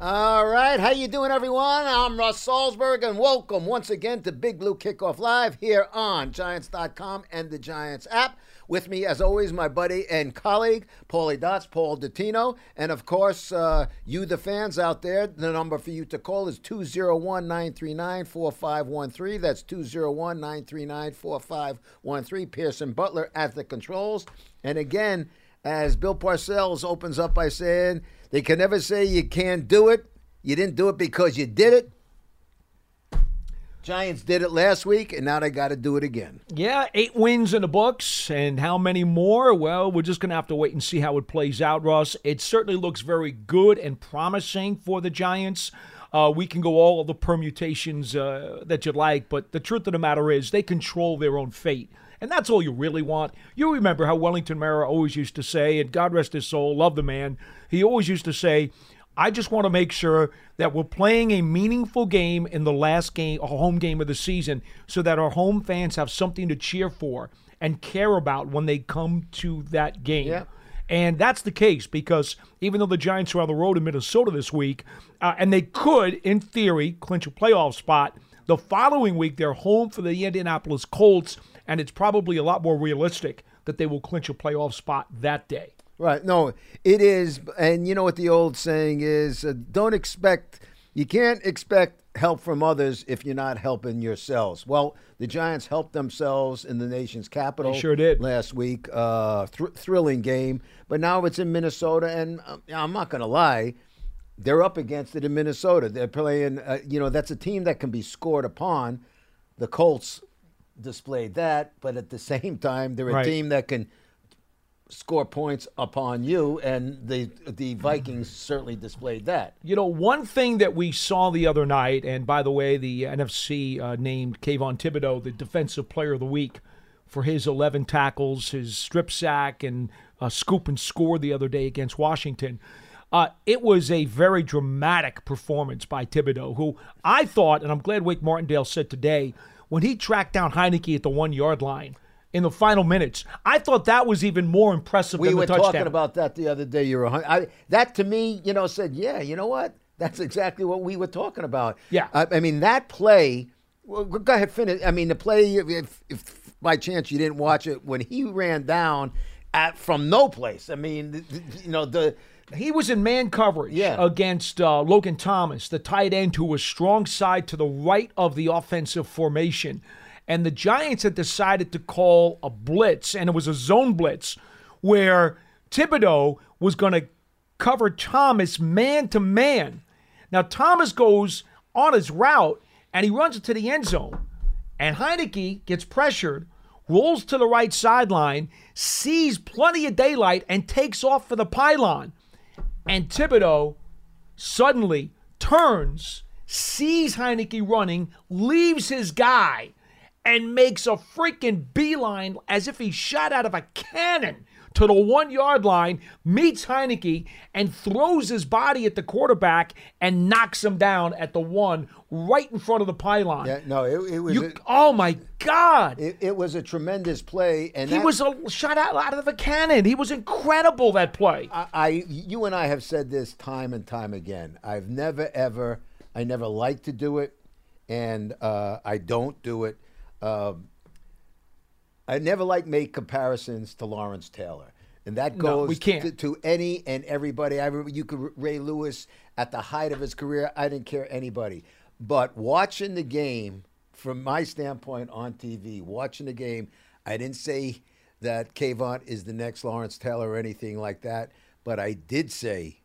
All right, how you doing, everyone? I'm Russ Salzberg, and welcome once again to Big Blue Kickoff Live here on Giants.com and the Giants app. With me, as always, my buddy and colleague, Paulie Dots, Paul Dottino. And of course, uh, you, the fans out there, the number for you to call is 201 939 4513. That's 201 939 4513. Pearson Butler at the controls. And again, as Bill Parcells opens up by saying, they can never say you can't do it. You didn't do it because you did it. Giants did it last week, and now they got to do it again. Yeah, eight wins in the books, and how many more? Well, we're just going to have to wait and see how it plays out, Russ. It certainly looks very good and promising for the Giants. Uh, we can go all of the permutations uh, that you'd like, but the truth of the matter is they control their own fate. And that's all you really want. You remember how Wellington Mara always used to say, and God rest his soul, love the man. He always used to say, I just want to make sure that we're playing a meaningful game in the last game, a home game of the season, so that our home fans have something to cheer for and care about when they come to that game. Yeah. And that's the case because even though the Giants are on the road in Minnesota this week, uh, and they could, in theory, clinch a playoff spot, the following week they're home for the Indianapolis Colts, and it's probably a lot more realistic that they will clinch a playoff spot that day. Right. No, it is. And you know what the old saying is uh, don't expect, you can't expect help from others if you're not helping yourselves. Well, the Giants helped themselves in the nation's capital. They sure did. Last week. Uh, thr- thrilling game. But now it's in Minnesota. And uh, I'm not going to lie. They're up against it in Minnesota. They're playing, uh, you know, that's a team that can be scored upon. The Colts displayed that, but at the same time, they're a Right. team that can score points upon you, and the the Vikings certainly displayed that. You know, one thing that we saw the other night, and by the way, the NFC uh, named Kayvon Thibodeaux the Defensive Player of the Week for his 11 tackles, his strip sack, and uh, scoop and score the other day against Washington. Uh, it was a very dramatic performance by Thibodeaux, who I thought, and I'm glad Wink Martindale said today, when he tracked down Heinicke at the one yard line in the final minutes, I thought that was even more impressive We than were the touchdown. We were talking about that the other day. You were I, that to me, you know, said, yeah, you know what? That's exactly what we were talking about. Yeah. I, I mean that play. Well, go ahead, finish. I mean the play. If, if by chance you didn't watch it when he ran down at from no place. I mean, you know the. He was in man coverage Yeah. against uh, Logan Thomas, the tight end who was strong side to the right of the offensive formation. And the Giants had decided to call a blitz, and it was a zone blitz where Thibodeaux was going to cover Thomas man to man. Now, Thomas goes on his route and he runs into the end zone. And Heinicke gets pressured, rolls to the right sideline, sees plenty of daylight, and takes off for the pylon. And Thibodeaux suddenly turns, sees Heinicke running, leaves his guy, and makes a freaking beeline as if he shot out of a cannon to the one yard line, meets Heinicke, and throws his body at the quarterback and knocks him down at the one right in front of the pylon. Yeah, no, it, it was. You, a, oh my God! it, it was a tremendous play, and he that- was a, shot out, out of a cannon. He was incredible that play. I, I, you and I have said this time and time again. I've never ever, I never like to do it, and uh, I don't do it. Um, I never like make comparisons to Lawrence Taylor, and that No, goes we can't. To, to any and everybody. I remember you could Ray Lewis at the height of his career. I didn't care anybody, but watching the game from my standpoint on TV, watching the game, I didn't say that Kayvon is the next Lawrence Taylor or anything like that, but I did say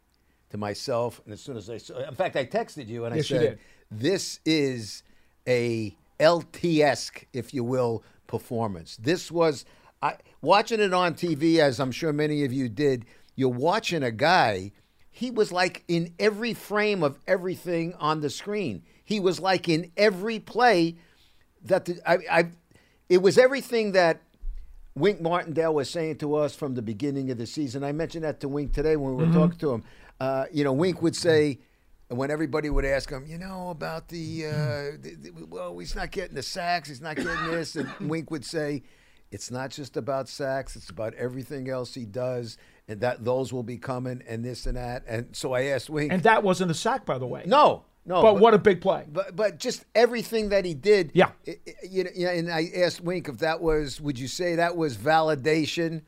to myself, and as soon as I saw, in fact, I texted you and Yes, I said, "This is a LT-esque, if you will, performance." This was I watching it on TV, as I'm sure many of you did. You're watching a guy. He was like in every frame of everything on the screen. He was like in every play that the, I, I. It was everything that Wink Martindale was saying to us from the beginning of the season. I mentioned that to Wink today when we were talking to him. Uh, you know, Wink would say, when everybody would ask him, you know, about the, uh, the, the- well, he's not getting the sacks, he's not getting this, and Wink would say, it's not just about sacks, it's about everything else he does, and that those will be coming, and this and that. And so I asked Wink, and that wasn't a sack, by the way. no, no, but, what a big play. but but just everything that he did. Yeah. i- i- you know, yeah, and I asked Wink if that was. Would you say that was validation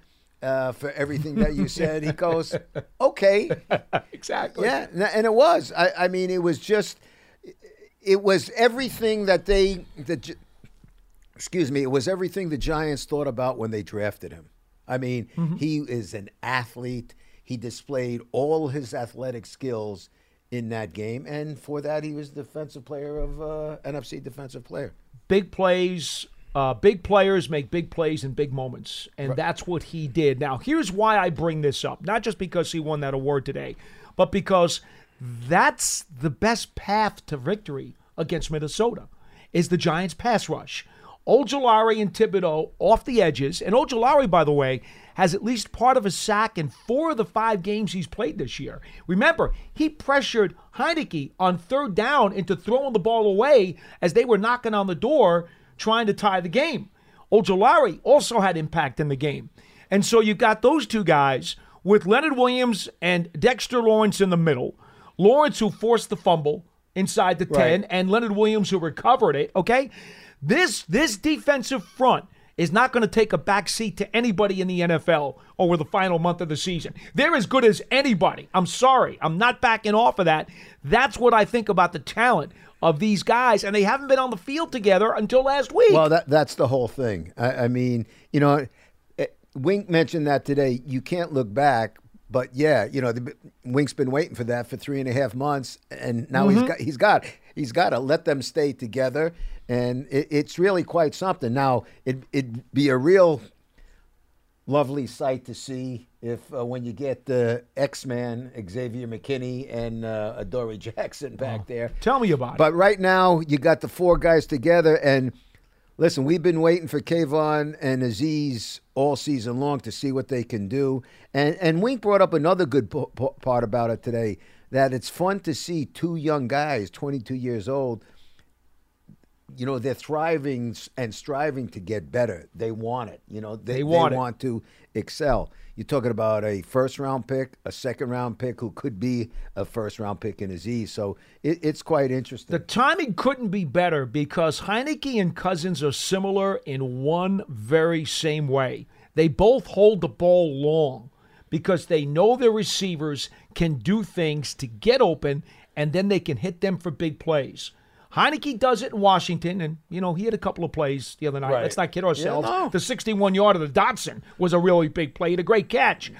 uh, for everything that you said? He goes, okay, exactly. yeah, and it was. I, I mean, it was just. It was everything that they that. Excuse me. It was everything the Giants thought about when they drafted him. I mean, Mm-hmm. he is an athlete. He displayed all his athletic skills in that game, and for that, he was defensive player of uh, NFC defensive player. big plays, uh, big players make big plays in big moments, and that's what he did. Now, here's why I bring this up: not just because he won that award today, but because that's the best path to victory against Minnesota is the Giants' pass rush. Ojulari and Thibodeaux off the edges, and Ojulari, by the way, has at least part of a sack in four of the five games he's played this year. Remember, he pressured Heinicke on third down into throwing the ball away as they were knocking on the door trying to tie the game. Ojulari also had impact in the game. And so you got those two guys with Leonard Williams and Dexter Lawrence in the middle. Lawrence, who forced the fumble inside the 10, Right. and Leonard Williams, who recovered it. Okay. This this defensive front is not going to take a back seat to anybody in the NFL over the final month of the season. They're as good as anybody. I'm sorry. I'm not backing off of that. That's what I think about the talent of these guys, and they haven't been on the field together until last week. Well, that that's the whole thing. I, I mean, you know, eh, Wink mentioned that today. You can't look back, but yeah, you know, the, Wink's been waiting for that for three and a half months, and now he's got he's got he's got to let them stay together, and it, it's really quite something. Now, it it'd be a real lovely sight to see if uh, when you get the X-Man Xavier McKinney and uh, Adoree Jackson back there. Tell me about it. But right now, you got the four guys together, and listen, we've been waiting for Kayvon and Azeez all season long to see what they can do. And and Wink brought up another good p- p- part about it today that it's fun to see two young guys, 22 years old. You know, they're thriving and striving to get better. They want it. You know, they, They want it. want to excel. You're talking about a first round pick, a second round pick who could be a first round pick in Azeez. So it, it's quite interesting. The timing couldn't be better because Heinicke and Cousins are similar in one very same way. They both hold the ball long because they know their receivers can do things to get open and then they can hit them for big plays. Heinicke does it in Washington, and you know he had a couple of plays the other night. Right. Let's not kid ourselves. no. The 61 yard of the Dotson was a really big play. He had a great catch.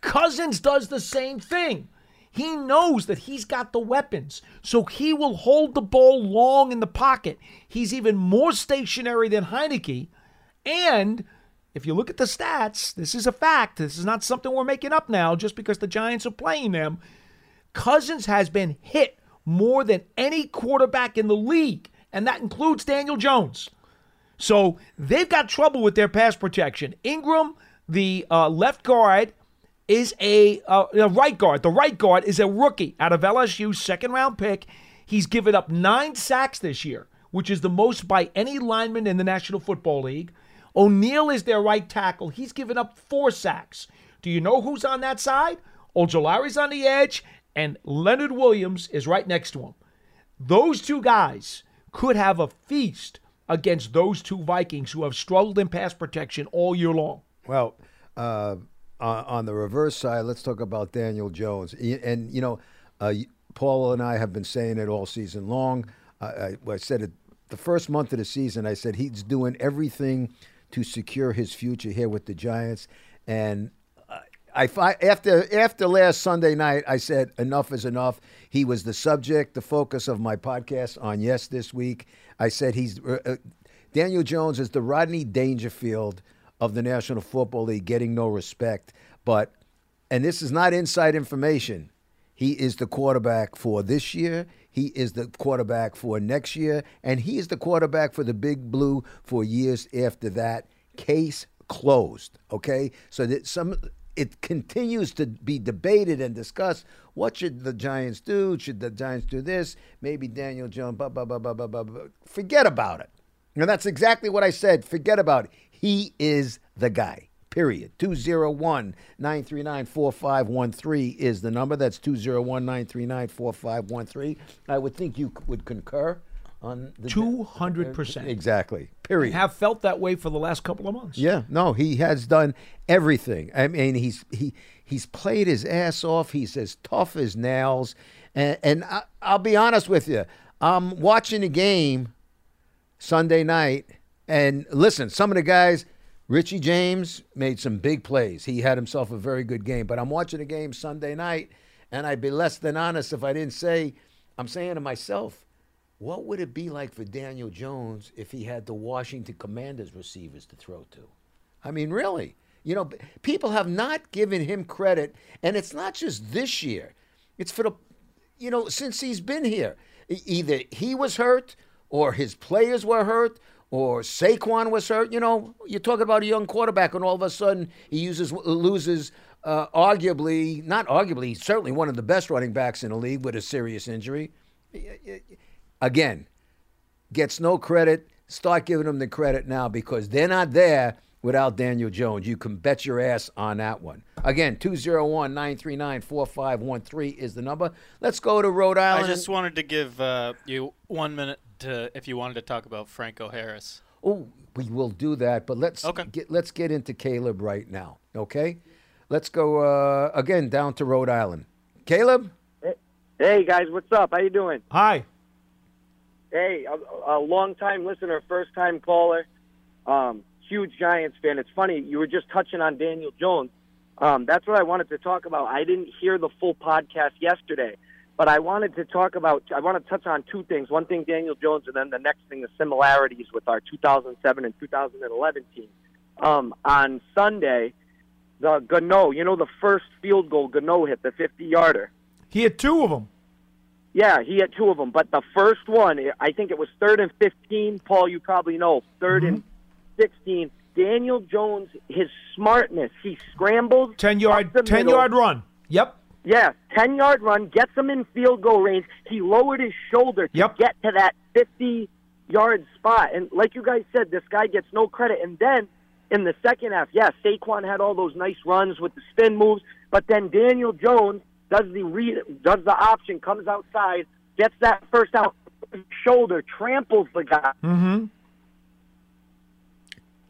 Cousins does the same thing. He knows that he's got the weapons, so he will hold the ball long in the pocket. He's even more stationary than Heinicke. And if you look at the stats, this is a fact. This is not something we're making up now just because the Giants are playing them. Cousins has been hit more than any quarterback in the league, and that includes Daniel Jones. So they've got trouble with their pass protection. Ingram, the uh, left guard, is a, uh, right guard. The right guard is a rookie out of LSU's second round pick. He's given up nine sacks this year, which is the most by any lineman in the National Football League. O'Neill is their right tackle. He's given up four sacks. Do you know who's on that side? Ojulari's on the edge, and Leonard Williams is right next to him. Those two guys could have a feast against those two Vikings who have struggled in pass protection all year long. Well, uh, on, the reverse side, let's talk about Daniel Jones. And, you know, uh, Paul and I have been saying it all season long. I, I, I said it the first month of the season. I said he's doing everything to secure his future here with the Giants. And I after after last Sunday night, I said enough is enough. He was the subject, the focus of my podcast on Yes this week. I said he's uh, uh, Daniel Jones is the Rodney Dangerfield of the National Football League, getting no respect. But and this is not inside information. He is the quarterback for this year. He is the quarterback for next year, and he is the quarterback for the Big Blue for years after that. Case closed. Okay, so that some it continues to be debated and discussed. What should the Giants do? Should the Giants do this? Maybe Daniel Jones. Blah blah blah blah blah blah. blah. Forget about it. And that's exactly what I said. Forget about it. He is the guy. Period. 201 939 4513 is the number. That's 201 939 4513. I would think you would concur on the. 200%. Exactly. Period. Have felt that way for the last couple of months. Yeah, no, he has done everything. I mean, he's he he's played his ass off. He's as tough as nails. And, and I, I'll be honest with you, I'm watching the game Sunday night, and listen, some of the guys, Richie James made some big plays. He had himself a very good game. But I'm watching the game Sunday night, and I'd be less than honest if I didn't say, I'm saying to myself, what would it be like for Daniel Jones if he had the Washington Commanders receivers to throw to? I mean, really. You know, people have not given him credit, and it's not just this year. It's for the, you know, since he's been here. Either he was hurt, or his players were hurt, or Saquon was hurt. You know, you're talking about a young quarterback, and all of a sudden he uses loses, uh, arguably, not arguably, certainly one of the best running backs in the league with a serious injury. Again, gets no credit. Start giving them the credit now because they're not there without Daniel Jones. You can bet your ass on that one. Again, 201 939 4513 is the number. Let's go to Rhode Island. I just wanted to give uh, you one minute to, if you wanted to talk about Franco Harris. Oh, we will do that, but let's Okay. get let's get into Caleb right now. Okay, let's go uh, again down to Rhode Island. Caleb, Hey guys, what's up? How you doing? Hi. Hey, a, a long time listener, first time caller, um, huge Giants fan. It's funny you were just touching on Daniel Jones. Um, that's what I wanted to talk about. I didn't hear the full podcast yesterday, but I wanted to talk about. I want to touch on two things. One thing, Daniel Jones, and then the next thing, the similarities with our 2007 and 2011 team. Um, on Sunday, the Gano, you know, the first field goal Gano hit, the 50 yarder. He had two of them. Yeah, he had two of them, but the first one, I think it was third and 15. Paul, you probably know, 3rd mm-hmm. and 16. Daniel Jones, his smartness, he scrambles. 10 yard, 10 middle. yard run. Yep. Yeah, 10 yard run, gets him in field goal range. He lowered his shoulder to Yep. get to that 50 yard spot. And like you guys said, this guy gets no credit. And then in the second half, yeah, Saquon had all those nice runs with the spin moves, but then Daniel Jones does the read, does the option, comes outside, gets that first out shoulder, tramples the guy. Mm-hmm.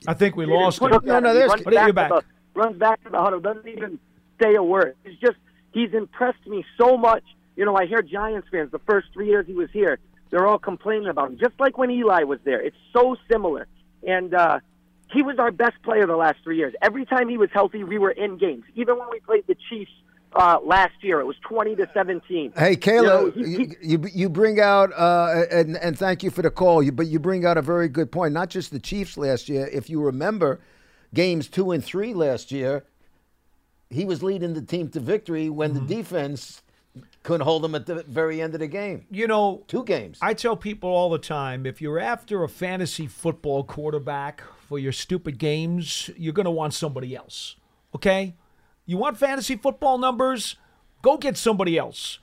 I think we lost him. runs No, no, there's- runs But you're back back. to the- runs back to the huddle, doesn't even say a word. He's just he's impressed me so much. You know, I hear Giants fans the first three years he was here, they're all complaining about him, just like when Eli was there. It's so similar, and uh, he was our best player the last three years. Every time he was healthy, we were in games. Even when we played the Chiefs uh, last year, it was twenty to seventeen. Hey, Caleb, You know, he- you, you you bring out uh, and and thank you for the call. You, but you bring out a very good point. Not just the Chiefs last year. If you remember, games two and three last year, he was leading the team to victory when Mm-hmm. the defense Couldn't hold him at the very end of the game. You know, Two games. I tell people all the time if you're after a fantasy football quarterback for your stupid games, you're going to want somebody else. Okay? You want fantasy football numbers? Go get somebody else.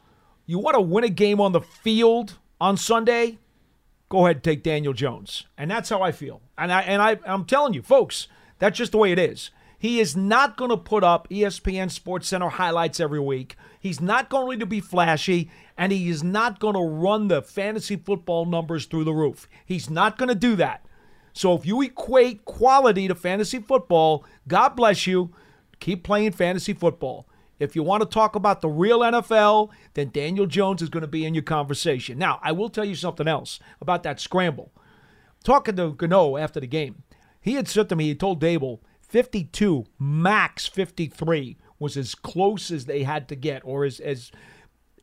You want to win a game on the field on Sunday? Go ahead and take Daniel Jones. And that's how I feel. And I and I I'm telling you, folks, that's just the way it is. He is not going to put up ESPN Sports Center highlights every week. He's not going to be flashy, and he is not going to run the fantasy football numbers through the roof. He's not going to do that. So if you equate quality to fantasy football, God bless you. Keep playing fantasy football. If you want to talk about the real NFL, then Daniel Jones is going to be in your conversation. Now, I will tell you something else about that scramble. Talking to Gano after the game, he had said to me, he told Daboll, 52, max 53 was as close as they had to get, or as, as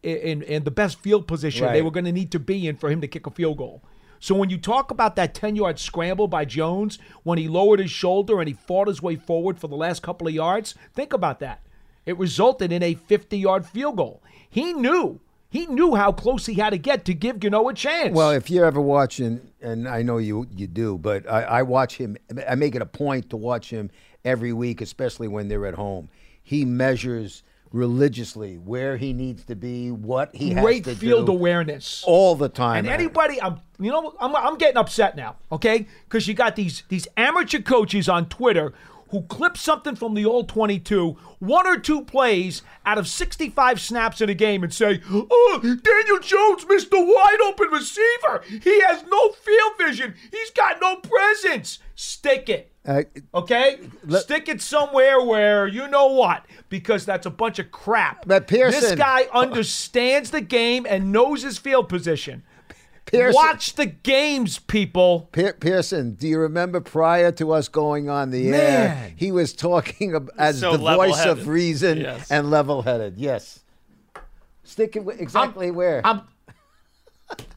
in, in the best field position they were going to need to be in for him to kick a field goal. So when you talk about that 10 yard scramble by Jones, when he lowered his shoulder and he fought his way forward for the last couple of yards, think about that. It resulted in a 50 yard field goal. He knew. He knew how close he had to get to give Gano a chance. Well, if you're ever watching, and I know you you do, but I, I watch him. I make it a point to watch him every week, especially when they're at home. He measures religiously where he needs to be, what he great has to field do awareness. all the time. And anybody, I'm, you know, I'm, I'm getting upset now, okay? Because you got these these amateur coaches on Twitter who clip something from the old 22, one or two plays out of 65 snaps in a game, and say, "Oh, Daniel Jones missed the wide open receiver. He has no field vision. He's got no presence." Stick it. Uh, Okay, stick it somewhere where you know what, because that's a bunch of crap. But Pearson- this guy understands the game and knows his field position. Pearson- Watch the games, people. Pe- Pearson, do you remember prior to us going on the air, he was talking as So the voice of reason Yes. and level-headed. Yes. Stick it wi- exactly where. I'm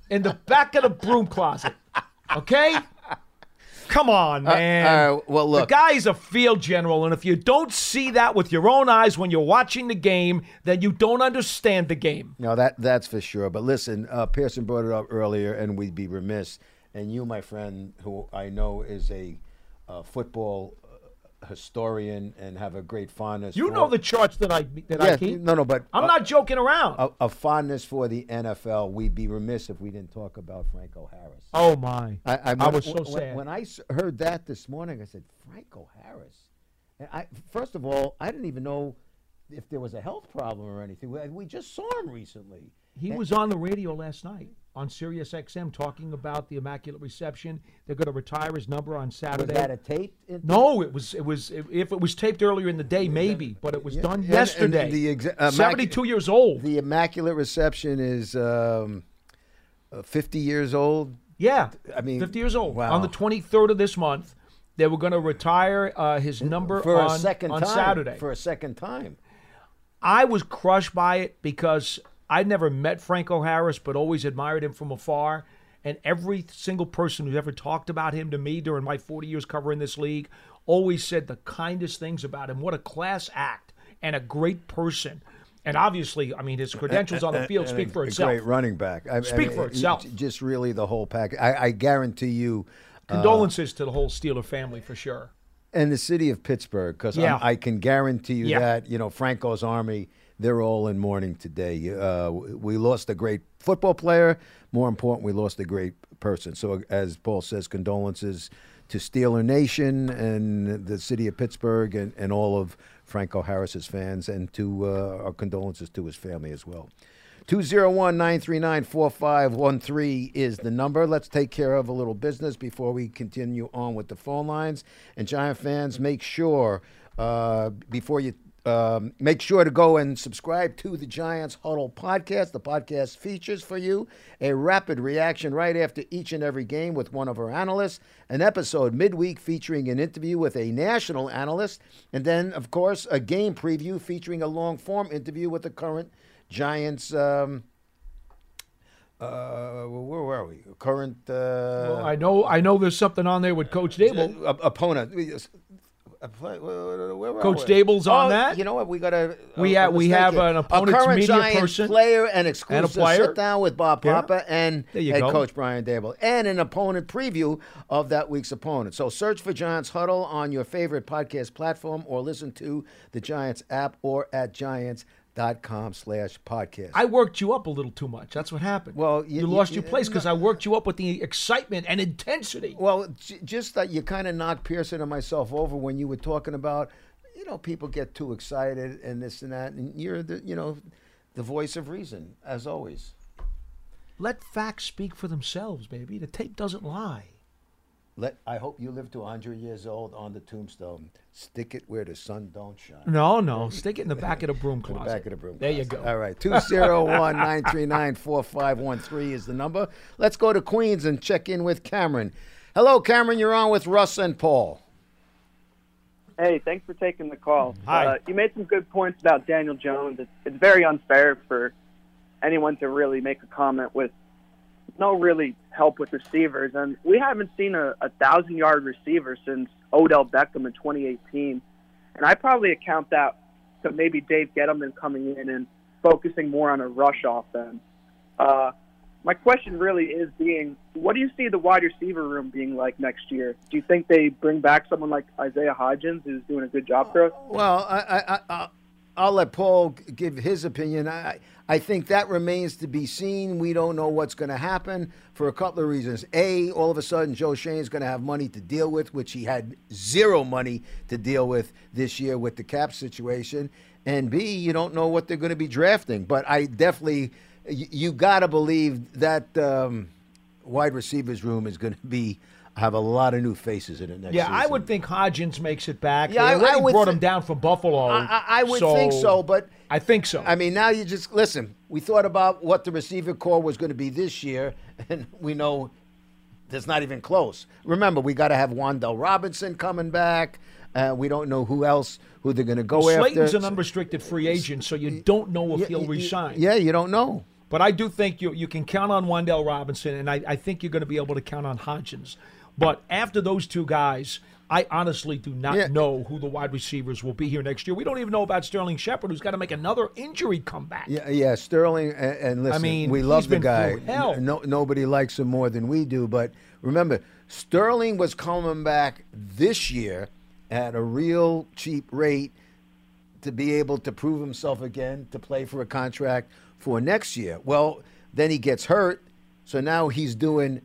in the back of the broom closet. Okay? Come on, man. all right, well, look. The guy's a field general, and if you don't see that with your own eyes when you're watching the game, then you don't understand the game. No, that that's for sure. But listen, uh, Pearson brought it up earlier, and we'd be remiss. And you, my friend, who I know is a uh, football uh, historian and have a great fondness. You for, know the charts that I that I keep. no, no, but I'm uh, not joking around. a, a fondness for the NFL. We'd be remiss if we didn't talk about Franco Harris. oh my! I, I was so sad when, when I heard that this morning. I said, Franco Harris. And I first of all, I didn't even know if there was a health problem or anything. We, we just saw him recently. He was on the radio last night on Sirius XM talking about the Immaculate Reception. They're going to retire his number on Saturday. Was that a tape? no, it was it was if it was taped earlier in the day, maybe, but it was Yeah, done and- and yesterday. the exa- uh, Seventy-two years old. The Immaculate Reception is um, uh, 50 years old. yeah, I mean, fifty years old. wow. On the twenty-third of this month, they were going to retire uh, his number for on a second on time. Saturday. For a second time. I was crushed by it because I'd never met Franco Harris, but always admired him from afar. And every single person who's ever talked about him to me during my 40 years covering this league always said the kindest things about him. What a class act and a great person. And obviously, I mean, his credentials on the field speak for a itself. Great running back. I, I Speak mean, for itself. Just really the whole package. I, I guarantee you. uh, Condolences to the whole Steeler family for sure. and the city of Pittsburgh, because Yeah. I can guarantee you Yeah. that you know Franco's army, they're all in mourning today. Uh, we lost a great football player. More important, we lost a great person. So, as Paul says, condolences to Steeler Nation and the city of Pittsburgh and, and all of Franco Harris's fans, and to uh, our condolences to his family as well. 201 939 4513 is the number. Let's take care of a little business before we continue on with the phone lines. And Giant fans, make sure uh, before you um, make sure to go and subscribe to the Giants Huddle podcast. The podcast features for you a rapid reaction right after each and every game with one of our analysts, an episode midweek featuring an interview with a national analyst, and then, of course, a game preview featuring a long form interview with the current Giants. Um, uh, where were we? Current uh, Well, I know I know there's something on there with Coach Daboll. op- opponent. A play, where, where are Coach we? Daboll's on Oh, that? You know what? We got to. Uh, we have- we have an opponent's a current media Giants person player and exclusive player. sit down with Bob Yeah. Papa and head go. coach Brian Daboll and an opponent preview of that week's opponent. So search for Giants Huddle on your favorite podcast platform or listen to the Giants app or at giants.com slash podcast. I worked you up a little too much. That's what happened. Well, you, you- lost you- your place because I worked you up with the excitement and intensity. Well, j- just that you kind of knocked Pearson and myself over when you were talking about, you know, people get too excited and this and that, and you're the, you know, the voice of reason as always. Let facts speak for themselves, baby. The tape doesn't lie. Let I hope you live to 100 years old on the tombstone. Stick it where the sun don't shine. No, no. Stick it in the back of the broom In the back of the broom. There you go. All right. 201 939 4513 is the number. Let's go to Queens and check in with Cameron. Hello, Cameron. You're on with Russ and Paul. Hey, thanks for taking the call. Hi. Uh, you made some good points about Daniel Jones. It's, it's very unfair for anyone to really make a comment with no really help with receivers. And we haven't seen a, a thousand yard receiver since Odell Beckham in 2018. And I probably account that to maybe Dave Gettleman coming in and focusing more on a rush offense. Uh, my question really is being, what do you see the wide receiver room being like next year? Do you think they bring back someone like Isaiah Hodgins, who's doing a good job for us? Well, I, I, I, I'll let Paul give his opinion. I, I think that remains to be seen. We don't know what's going to happen for a couple of reasons. A, all of a sudden, Joe Schoen's going to have money to deal with, which he had zero money to deal with this year with the cap situation. And B, you don't know what they're going to be drafting. But I definitely, you, you got to believe that um, wide receivers room is going to be have a lot of new faces in it next Yeah, season. I would think Hodgins makes it back. Yeah, I- they already I would brought thi- him down from Buffalo. I, I, I would think so, but I think so. I mean, now you just listen. We thought about what the receiver corps was going to be this year, and we know that's not even close. Remember, we got to have Wan'Dale Robinson coming back. Uh, we don't know who else who they're going to go Well, after. Slayton's an unrestricted free agent, so you don't know if Yeah, he'll resign. Yeah, you don't know. But I do think you you can count on Wan'Dale Robinson, and I, I think you're going to be able to count on Hodgins. But after those two guys, I honestly do not Yeah. know who the wide receivers will be here next year. We don't even know about Sterling Shepard, who's got to make another injury comeback. Yeah, yeah, Sterling, and, and listen, mean, we love the guy. hell. No, nobody likes him more than we do. But remember, Sterling was coming back this year at a real cheap rate to be able to prove himself again to play for a contract for next year. Well, then he gets hurt, so now he's doing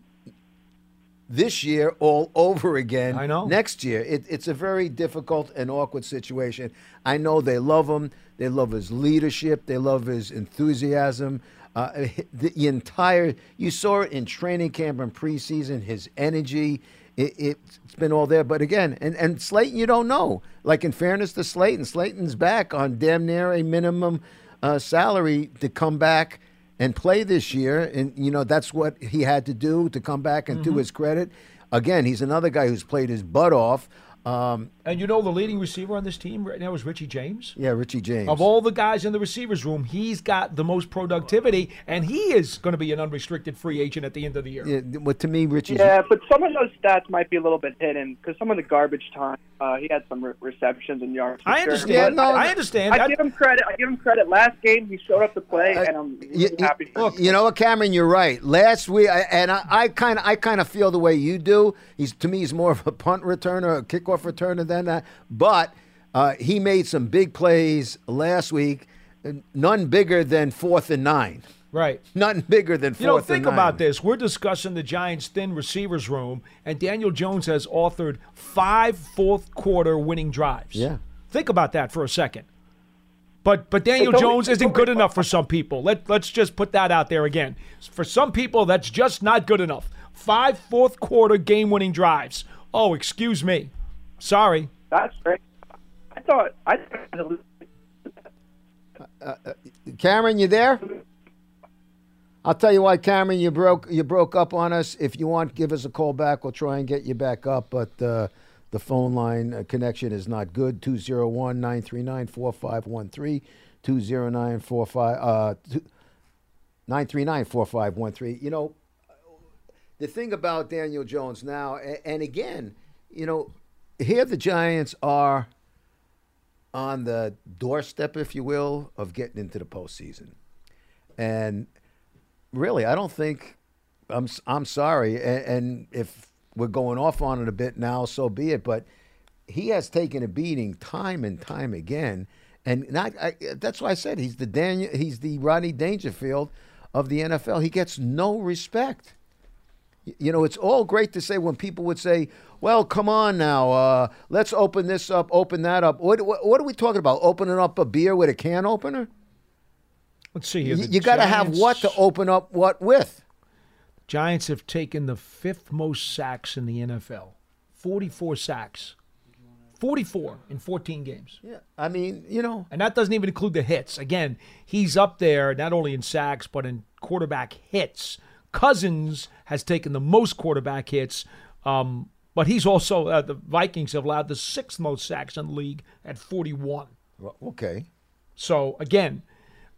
this year all over again. I know. Next year, it, it's a very difficult and awkward situation. I know they love him. They love his leadership. They love his enthusiasm. Uh, the, the entire you saw it in training camp and preseason. His energy. It, it's been all there, but again, and, and Slayton, you don't know. Like in fairness to Slayton, Slayton's back on damn near a minimum uh, salary to come back and play this year. And, you know, that's what he had to do to come back. And to mm-hmm. his credit, again, he's another guy who's played his butt off. Um, And you know the leading receiver on this team right now is Richie James. yeah, Richie James. Of all the guys in the receivers room, he's got the most productivity, and he is going to be an unrestricted free agent at the end of the year. yeah, well, to me, Richie. Yeah, but some of those stats might be a little bit hidden because some of the garbage time, uh, he had some re- receptions and yards. for I sure. understand. But I understand. I I- give him credit. I give him credit. Last game, he showed up to play, I- and I'm really You, you- happy. For him. you know what, Cameron? You're right. Last week, I, and I kind of, I kind of feel the way you do. He's to me, he's more of a punt returner, a kickoff returner than that. But uh, he made some big plays last week. None bigger than fourth and nine. Right. None bigger than fourth You know, think about this. We're discussing the Giants' thin receivers room, and Daniel Jones has authored five fourth quarter winning drives. Yeah. Think about that for a second. But but Daniel It's Jones isn't good enough for some people. Let let's just put that out there again. For some people, that's just not good enough. Five fourth quarter game winning drives. Oh, excuse me. Sorry. That's great. I thought I thought Cameron, you there? I'll tell you why, Cameron, you broke you broke up on us. If you want, give us a call back. We'll try and get you back up, but uh, the phone line uh, connection is not good. 201-939-4513, 209-45 uh 939-4513. You know, the thing about Daniel Jones now, and again, you know, here the Giants are on the doorstep, if you will, of getting into the postseason. And really, I don't think I'm. I'm sorry, and, and if we're going off on it a bit now, so be it. But he has taken a beating time and time again, and not. I, that's why I said he's the Daniel. He's the Rodney Dangerfield of the NFL. He gets no respect. You know, it's all great to say when people would say, "Well, come on now, uh, let's open this up, open that up." What, what, what are we talking about? Opening up a beer with a can opener? Let's see here. You, got to have what to open up what with? Giants have taken the fifth most sacks in the NFL 44 sacks. 44 in 14 games. Yeah, I mean, you know, And that doesn't even include the hits. Again, he's up there not only in sacks, but in quarterback hits. Cousins has taken the most quarterback hits, um, but he's also, uh, the Vikings have allowed the sixth most sacks in the league at 41. Well, okay. So again,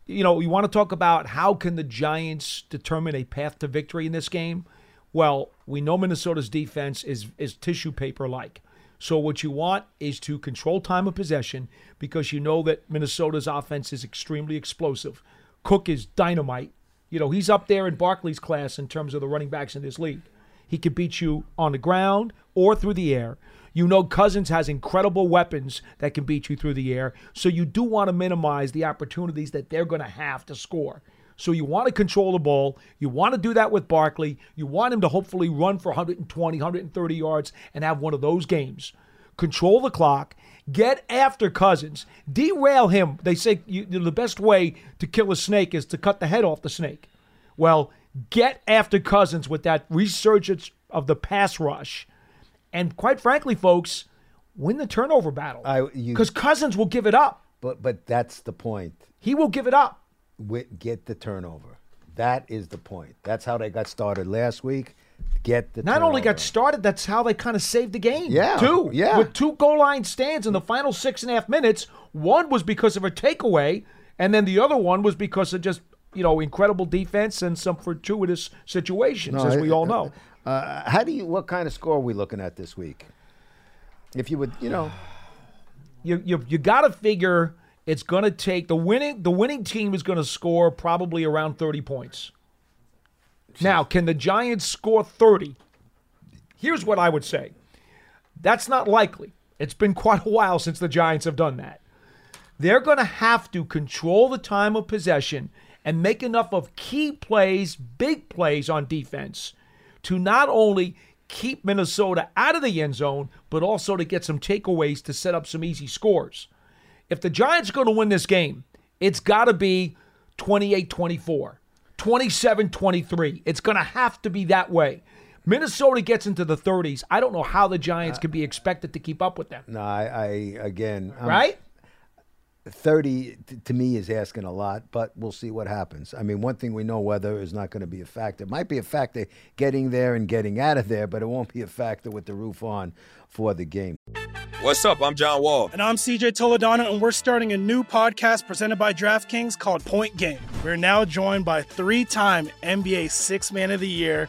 you know, you want to talk about how can the Giants determine a path to victory in this game? Well, we know Minnesota's defense is is tissue paper like. So what you want is to control time of possession because you know that Minnesota's offense is extremely explosive. Cook is dynamite. You know, he's up there in Barkley's class in terms of the running backs in this league. He can beat you on the ground or through the air. You know Cousins has incredible weapons that can beat you through the air. So you do want to minimize the opportunities that they're going to have to score. So you want to control the ball. You want to do that with Barkley. You want him to hopefully run for 120, 130 yards and have one of those games. Control the clock. Get after Cousins. Derail him. They say you, the best way to kill a snake is to cut the head off the snake. Well, get after Cousins with that resurgence of the pass rush. And quite frankly, folks, win the turnover battle. Because Cousins will give it up. But but that's the point. He will give it up. Get the turnover. That is the point. That's how they got started last week. Get the Not only got started, that's how they kind of saved the game. Yeah, Two. yeah. With two goal line stands in the final six and a half minutes. One was because of a takeaway, and then the other one was because of just, you know, incredible defense and some fortuitous situations, No, as we all know. Uh, how do you? What kind of score are we looking at this week? If you would, you know, you you you got to figure it's going to take the winning the winning team is going to score probably around 30 points. Now, can the Giants score 30? Here's what I would say. That's not likely. It's been quite a while since the Giants have done that. They're going to have to control the time of possession and make enough of key plays, big plays on defense to not only keep Minnesota out of the end zone, but also to get some takeaways to set up some easy scores. If the Giants are going to win this game, it's got to be 28 24, 27 23. It's going to have to be that way. Minnesota gets into the 30s. I don't know how the Giants uh, can be expected to keep up with them. no, I, I again, I'm- Right? Thirty t- to me is asking a lot, but we'll see what happens. I mean, one thing we know: weather is not going to be a factor. It might be a factor getting there and getting out of there, but it won't be a factor with the roof on for the game. What's up? I'm John Wall. And I'm CJ Toledano, and we're starting a new podcast presented by DraftKings called Point Game. We're now joined by three time NBA Six Man of the Year,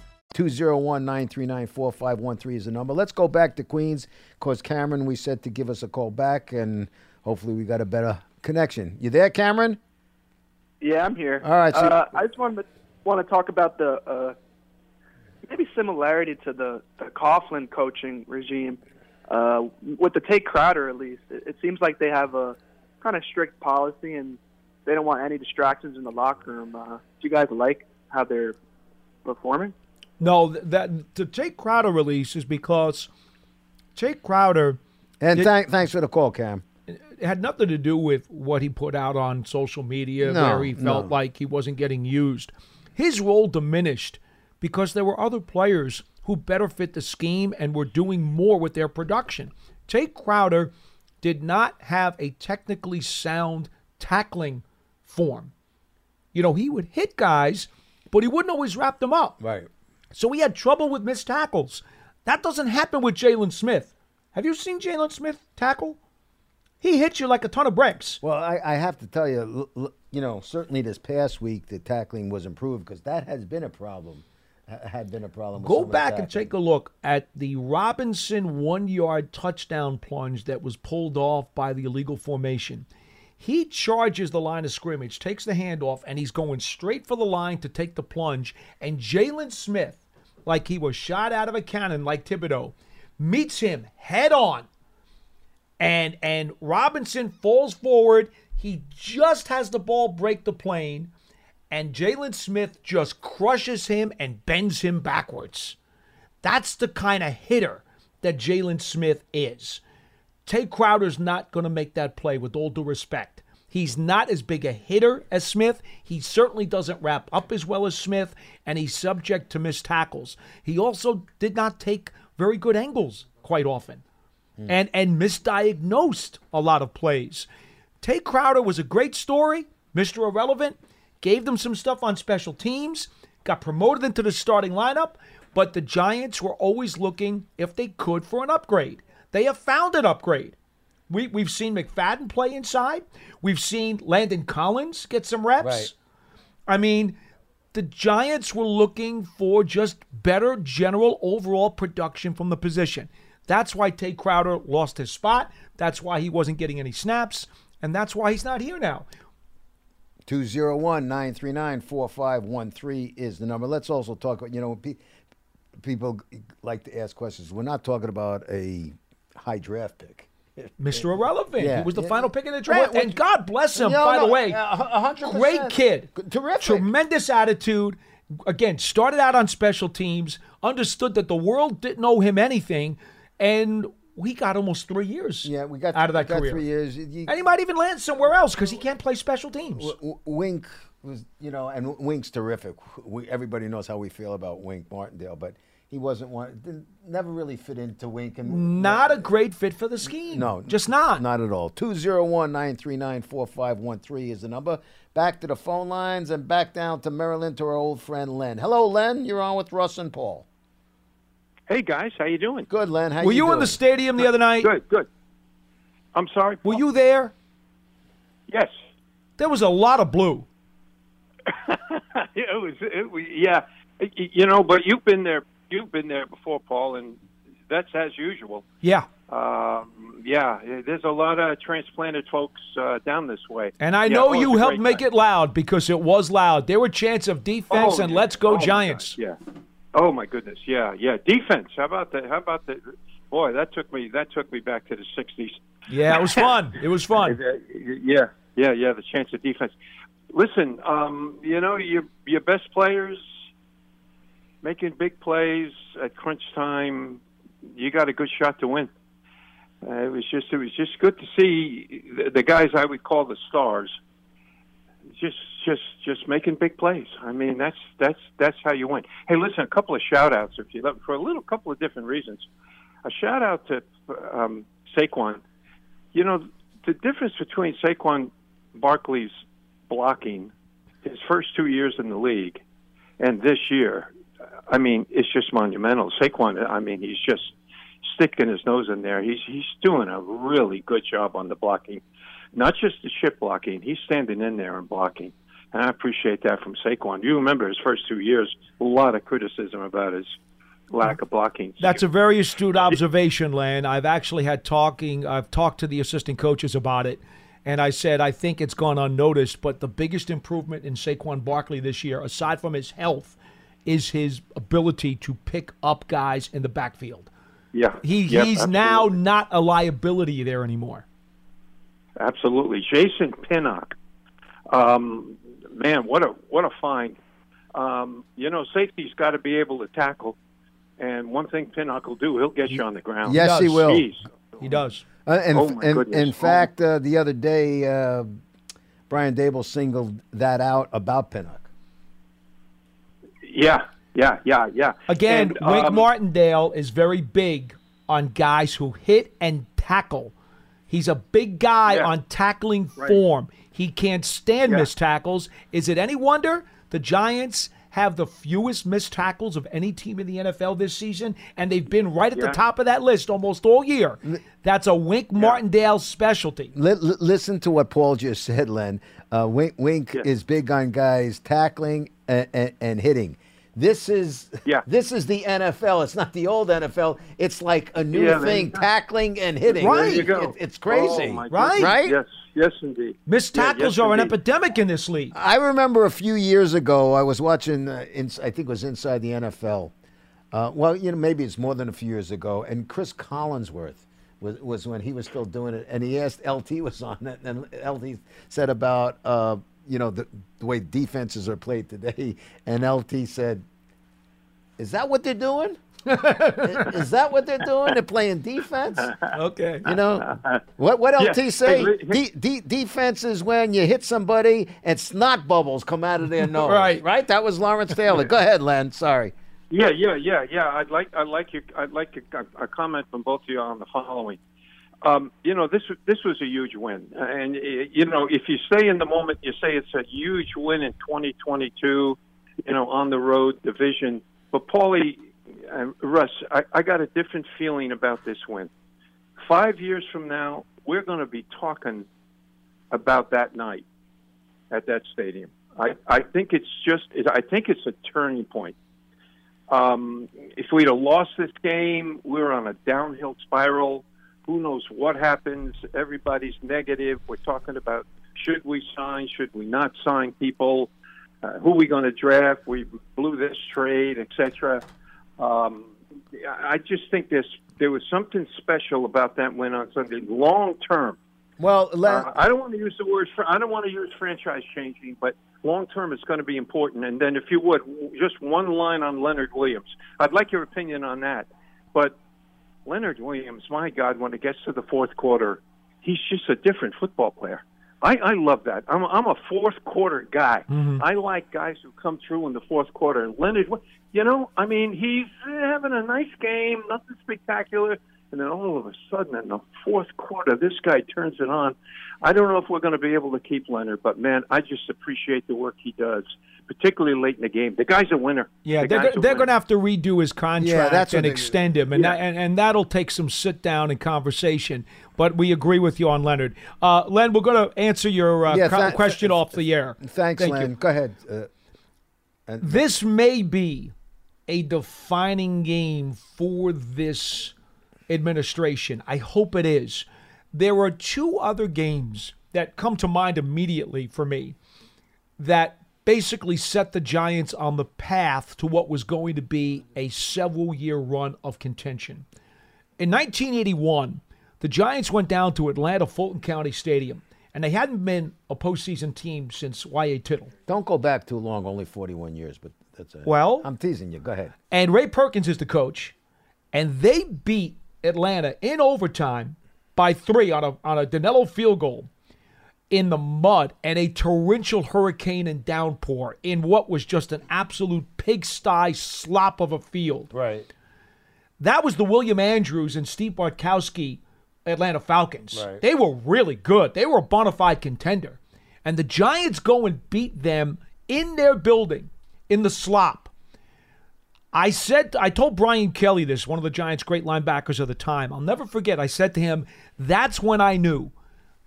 201 939 4513 is the number. Let's go back to Queens because Cameron, we said to give us a call back, and hopefully we got a better connection. You there, Cameron? Yeah, I'm here. All right, so- uh, I just wanted to, want to talk about the uh, maybe similarity to the, the Coughlin coaching regime uh, with the Tae Crowder at least. It, it seems like they have a kind of strict policy and they don't want any distractions in the locker room. Uh, do you guys like how they're performing? No, that the Jake Crowder release is because Jake Crowder. And did- thank, thanks for the call, Cam. it had nothing to do with what he put out on social media No, where he felt no. like he wasn't getting used. His role diminished because there were other players who better fit the scheme and were doing more with their production. Jake Crowder did not have a technically sound tackling form. You know, he would hit guys, but he wouldn't always wrap them up. Right. So he had trouble with missed tackles. That doesn't happen with Jaylon Smith. Have you seen Jaylon Smith tackle? He hits you like a ton of bricks. Well, I, I have to tell you, you know, certainly this past week the tackling was improved because that has been a problem. Had been a problem. Go some of the back and take a look at the Robinson one yard touchdown plunge that was pulled off by the illegal formation. He charges the line of scrimmage, takes the handoff, and he's going straight for the line to take the plunge. And Jaylon Smith, like he was shot out of a cannon, like Thibodeaux, meets him head on. And and Robinson falls forward. He just has the ball break the plane, and Jaylon Smith just crushes him and bends him backwards. That's the kind of hitter that Jalen Smith is. Tae Crowder's not going to make that play with all due respect. He's not as big a hitter as Smith. He certainly doesn't wrap up as well as Smith, and he's subject to missed tackles. He also did not take very good angles quite often hmm. and, and misdiagnosed a lot of plays. Tay Crowder was a great story, Mr. Irrelevant, gave them some stuff on special teams, got promoted into the starting lineup, but the Giants were always looking, if they could, for an upgrade. They have found an upgrade. We, we've seen McFadden play inside. We've seen Landon Collins get some reps. Right. I mean, the Giants were looking for just better general overall production from the position. That's why Tae Crowder lost his spot. That's why he wasn't getting any snaps. And that's why he's not here now. 201 939 4513 is the number. Let's also talk about, you know, people like to ask questions. We're not talking about a high draft pick. Mr. Irrelevant. Yeah. He was the Yeah. final pick in the draft. What- and God bless him, No, by no, the way. a hu- a hundred Great kid. Terrific. Tremendous attitude. Again, started out on special teams, understood that the world didn't owe him anything, and we got almost three years Yeah, we got out of that career. three years. You- And he might even land somewhere else because he can't play special teams. W- Wink was, you know, and Wink's terrific. We, everybody knows how we feel about Wink Martindale, but he wasn't one. Didn't, never really fit into Wink. And Not a great fit for the scheme. no, just not. Not at all. 201 939 4513 is the number. Back to the phone lines and back down to Maryland to our old friend Len. Hello, Len. You're on with Russ and Paul. Hey guys, how you doing? Good, Len. How Were you you in the stadium the other night? Good, good. I'm sorry. Were you there? Yes. There was a lot of blue. it was. It yeah. You know, but you've been there. You've been there before, Paul, and that's as usual. Yeah. Um, yeah, there's a lot of transplanted folks uh, down this way. And I Yeah, know you helped make time. it loud because it was loud. There were chants of defense Oh, and yeah. let's go Oh, Giants. Yeah. Oh my goodness. Yeah, yeah. Defense. How about that? How about that? Boy, that took me. That took me back to the '60s. Yeah, it was fun. It was fun. Yeah, yeah, yeah. The chance of defense. Listen, um, you know your your best players making big plays at crunch time. You got a good shot to win. Uh, it was just it was just good to see the, the guys I would call the stars. Just just just making big plays. I mean that's that's that's how you win. Hey, listen, a couple of shout outs if you love for a little couple of different reasons. A shout out to um, Saquon. You know the difference between Saquon Barkley's blocking his first two years in the league and this year. I mean, it's just monumental. Saquon, I mean, he's just sticking his nose in there. He's he's doing a really good job on the blocking, not just the chip blocking. He's standing in there and blocking, and I appreciate that from Saquon. You remember his first two years, a lot of criticism about his lack of blocking. That's a very astute observation, Len. I've actually had talking. I've talked to the assistant coaches about it, and I said I think it's gone unnoticed. But the biggest improvement in Saquon Barkley this year, aside from his health, is his ability to pick up guys in the backfield. Yeah, He Yep, he's absolutely. now not a liability there anymore. Absolutely, Jason Pinnock. Um, man, what a what a find! Um, you know, safety's got to be able to tackle. And one thing Pinnock will do, he'll get you on the ground. Yes, he will. Jeez. He does. Uh, and, Oh, my and- goodness. in fact, uh, the other day, uh, Brian Daboll singled that out about Pinnock. Yeah, yeah, yeah, yeah. Again, And, Wink um, Martindale is very big on guys who hit and tackle. He's a big guy Yeah. on tackling Right. form. He can't stand Yeah. missed tackles. Is it any wonder the Giants have the fewest missed tackles of any team in the NFL this season? And they've been right at Yeah. the top of that list almost all year. That's a Wink Martindale specialty. Li- li- listen to what Paul just said, Len. Uh, Wink, Wink is big on guys tackling and, and, and hitting. This is Yeah. this is the NFL. It's not the old NFL. It's like a new Yeah, thing, man. tackling and hitting. There you go. It- it's crazy, Oh, Right? Right? Yes, yes, indeed. Missed Yeah, tackles yes, are an epidemic in this league. I remember a few years ago, I was watching, uh, in, I think it was Inside the NFL. Uh, well, you know, maybe it's more than a few years ago. And Chris Collinsworth was, was when he was still doing it. And he asked, LT was on it. And LT said about, uh, you know, the, the way defenses are played today. And LT said, Is that what they're doing? is, is that what they're doing? They're playing defense? Okay. You know, what what Yeah. LT say? Hey, De- de- defense is when you hit somebody and snot bubbles come out of their nose. Right. right. That was Lawrence Taylor. Go ahead, Len. Sorry. Yeah, yeah, yeah, yeah. I'd like, I'd like you, I'd like a, a comment from both of you on the following. Um, you know, this this was a huge win, and uh, you know, if you say in the moment, you say it's a huge win in 2022. You know, on the road division. But Paulie, uh, Russ, I, I got a different feeling about this win. Five years from now, we're going to be talking about that night at that stadium. I, I think it's just, I think it's a turning point. Um, if we'd have lost this game, we were on a downhill spiral. Who knows what happens? Everybody's negative. We're talking about should we sign, should we not sign people, uh, who are we going to draft? We blew this trade, etc. Um, I just think this there was something special about that win on Sunday. Long term, Well, Len, uh, I don't want to use the word. fr- I don't want to use franchise changing, but long term it's going to be important. And then, if you would, just one line on Leonard Williams. I'd like your opinion on that. But Leonard Williams, my God, when it gets to the fourth quarter, he's just a different football player. I, I love that. I'm, I'm a fourth quarter guy. Mm-hmm. I like guys who come through in the fourth quarter. And Leonard, you know, I mean, he's having a nice game, nothing spectacular. And then all of a sudden, in the fourth quarter, this guy turns it on. I don't know if we're going to be able to keep Leonard, but man, I just appreciate the work he does, particularly late in the game. The guy's a winner. Yeah, The they're, guy's go- a they're winner. going to have to redo his contract that's and extend him, and, Yeah. that, and and that'll take some sit down and conversation. But we agree with you on Leonard. Uh, Len, we're going to answer your uh, Yeah, co- tha- question off the air. thanks, Thank Len. you. Go ahead. Uh, This may be a defining game for this administration. I hope it is. There are two other games that come to mind immediately for me that basically set the Giants on the path to what was going to be a several year run of contention. In 1981, the Giants went down to Atlanta Fulton County Stadium, and they hadn't been a postseason team since Y.A. Tittle. don't go back too long. Only 41 years, but that's it. Well- I'm teasing you. Go ahead. And Ray Perkins is the coach, and they beat Atlanta in overtime by three on a on a Danelo field goal in the mud and a torrential hurricane and downpour in what was just an absolute pigsty slop of a field. Right. That was the William Andrews and Steve Bartkowski Atlanta Falcons. Right. They were really good. They were a bona fide contender. And the Giants go and beat them in their building in the slop. I said, I told Brian Kelley this, one of the Giants' great linebackers of the time. I'll never forget. I said to him, that's when I knew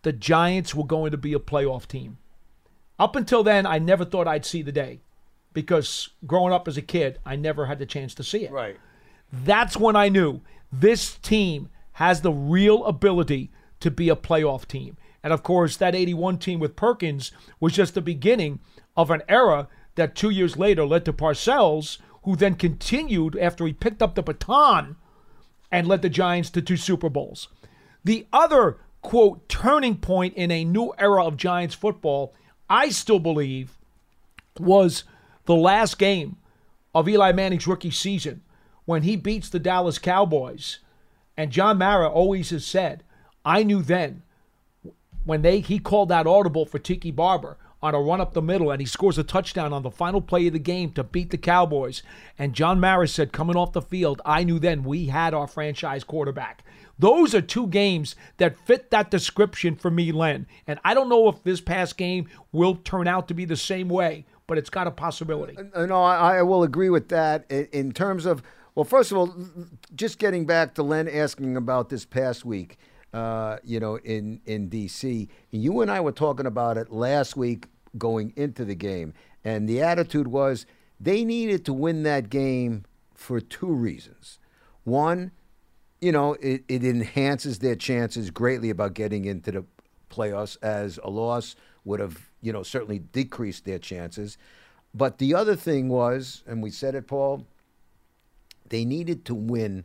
the Giants were going to be a playoff team. Up until then, I never thought I'd see the day because growing up as a kid, I never had the chance to see it. Right. That's when I knew this team has the real ability to be a playoff team. And of course, that 81 team with Perkins was just the beginning of an era that two years later led to Parcells, who then continued after he picked up the baton and led the Giants to two Super Bowls. The other, quote, turning point in a new era of Giants football, I still believe, was the last game of Eli Manning's rookie season when he beats the Dallas Cowboys. And John Mara always has said, I knew then when they he called that audible for Tiki Barber on a run up the middle and he scores a touchdown on the final play of the game to beat the Cowboys. And John Maris said, coming off the field, I knew then we had our franchise quarterback. Those are two games that fit that description for me, Len. And I don't know if this past game will turn out to be the same way, but it's got a possibility. Uh, No, I, I will agree with that in, terms of. Well, first of all, just getting back to Len asking about this past week, uh, you know, in in D.C. You and I were talking about it last week going into the game, and the attitude was they needed to win that game for two reasons. One, you know, it, it enhances their chances greatly about getting into the playoffs, as a loss would have, you know, certainly decreased their chances. But the other thing was, and we said it, Paul, they needed to win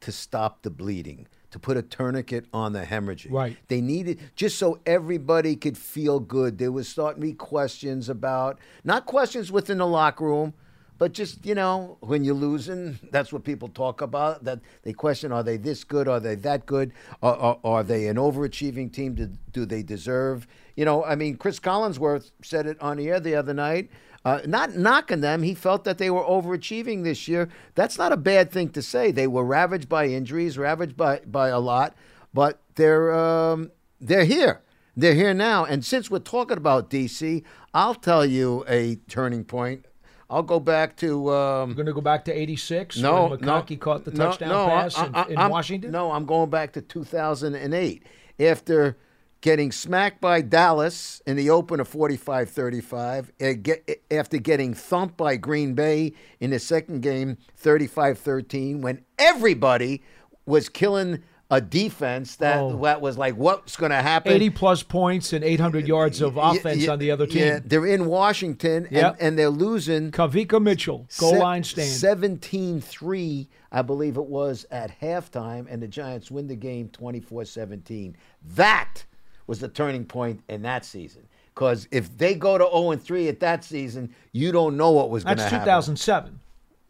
to stop the bleeding, to put a tourniquet on the hemorrhaging. Right. They needed just so everybody could feel good. There was starting to be questions about not questions within the locker room, but just you know when you're losing, that's what people talk about. That they question: Are they this good? Are they that good? Are, are, are they an overachieving team? Do, do they deserve? You know, I mean, Chris Collinsworth said it on the air the other night. Uh, not knocking them, he felt that they were overachieving this year. That's not a bad thing to say. They were ravaged by injuries, ravaged by by a lot, but they're um, they're here. They're here now. And since we're talking about DC, I'll tell you a turning point. I'll go back to. Um, We're going to go back to 86 no, when no, McConkey caught the touchdown no, pass I- in, I- in I'm- Washington. No, I'm going back to 2008 after getting smacked by Dallas in the opener 45-35, eh, get- eh, after getting thumped by Green Bay in the second game 35-13 when everybody was killing a defense that, Oh. that was like what's going to happen 80 plus points and 800 yards of offense on the other team. Yeah, they're in Washington and, Yep. and they're losing. Kawika Mitchell, goal line stand. 17 3, I believe it was at halftime, and the Giants win the game 24 17. That was the turning point in that season. Because if they go to 0 3 at that season, you don't know what was going to That's 2007.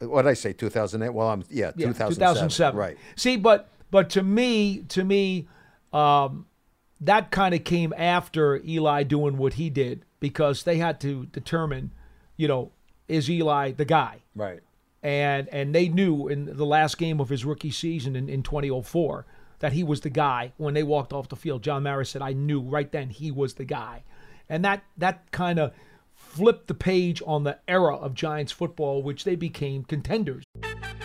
What did I say? 2008? Well, I'm, yeah, Yeah, 2007. 2007. Right. See, but but to me, to me, um, that kind of came after Eli doing what he did because they had to determine, you know, is Eli the guy? Right. And and they knew in the last game of his rookie season in, in 2004 that he was the guy when they walked off the field. John Mara said, I knew right then he was the guy. And that that kind of flipped the page on the era of Giants football, which they became contenders.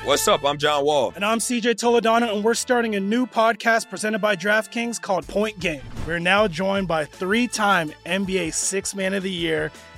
What's up? I'm John Wall. And I'm CJ Toledano, and we're starting a new podcast presented by DraftKings called Point Game. We're now joined by three time NBA Six Man of the Year,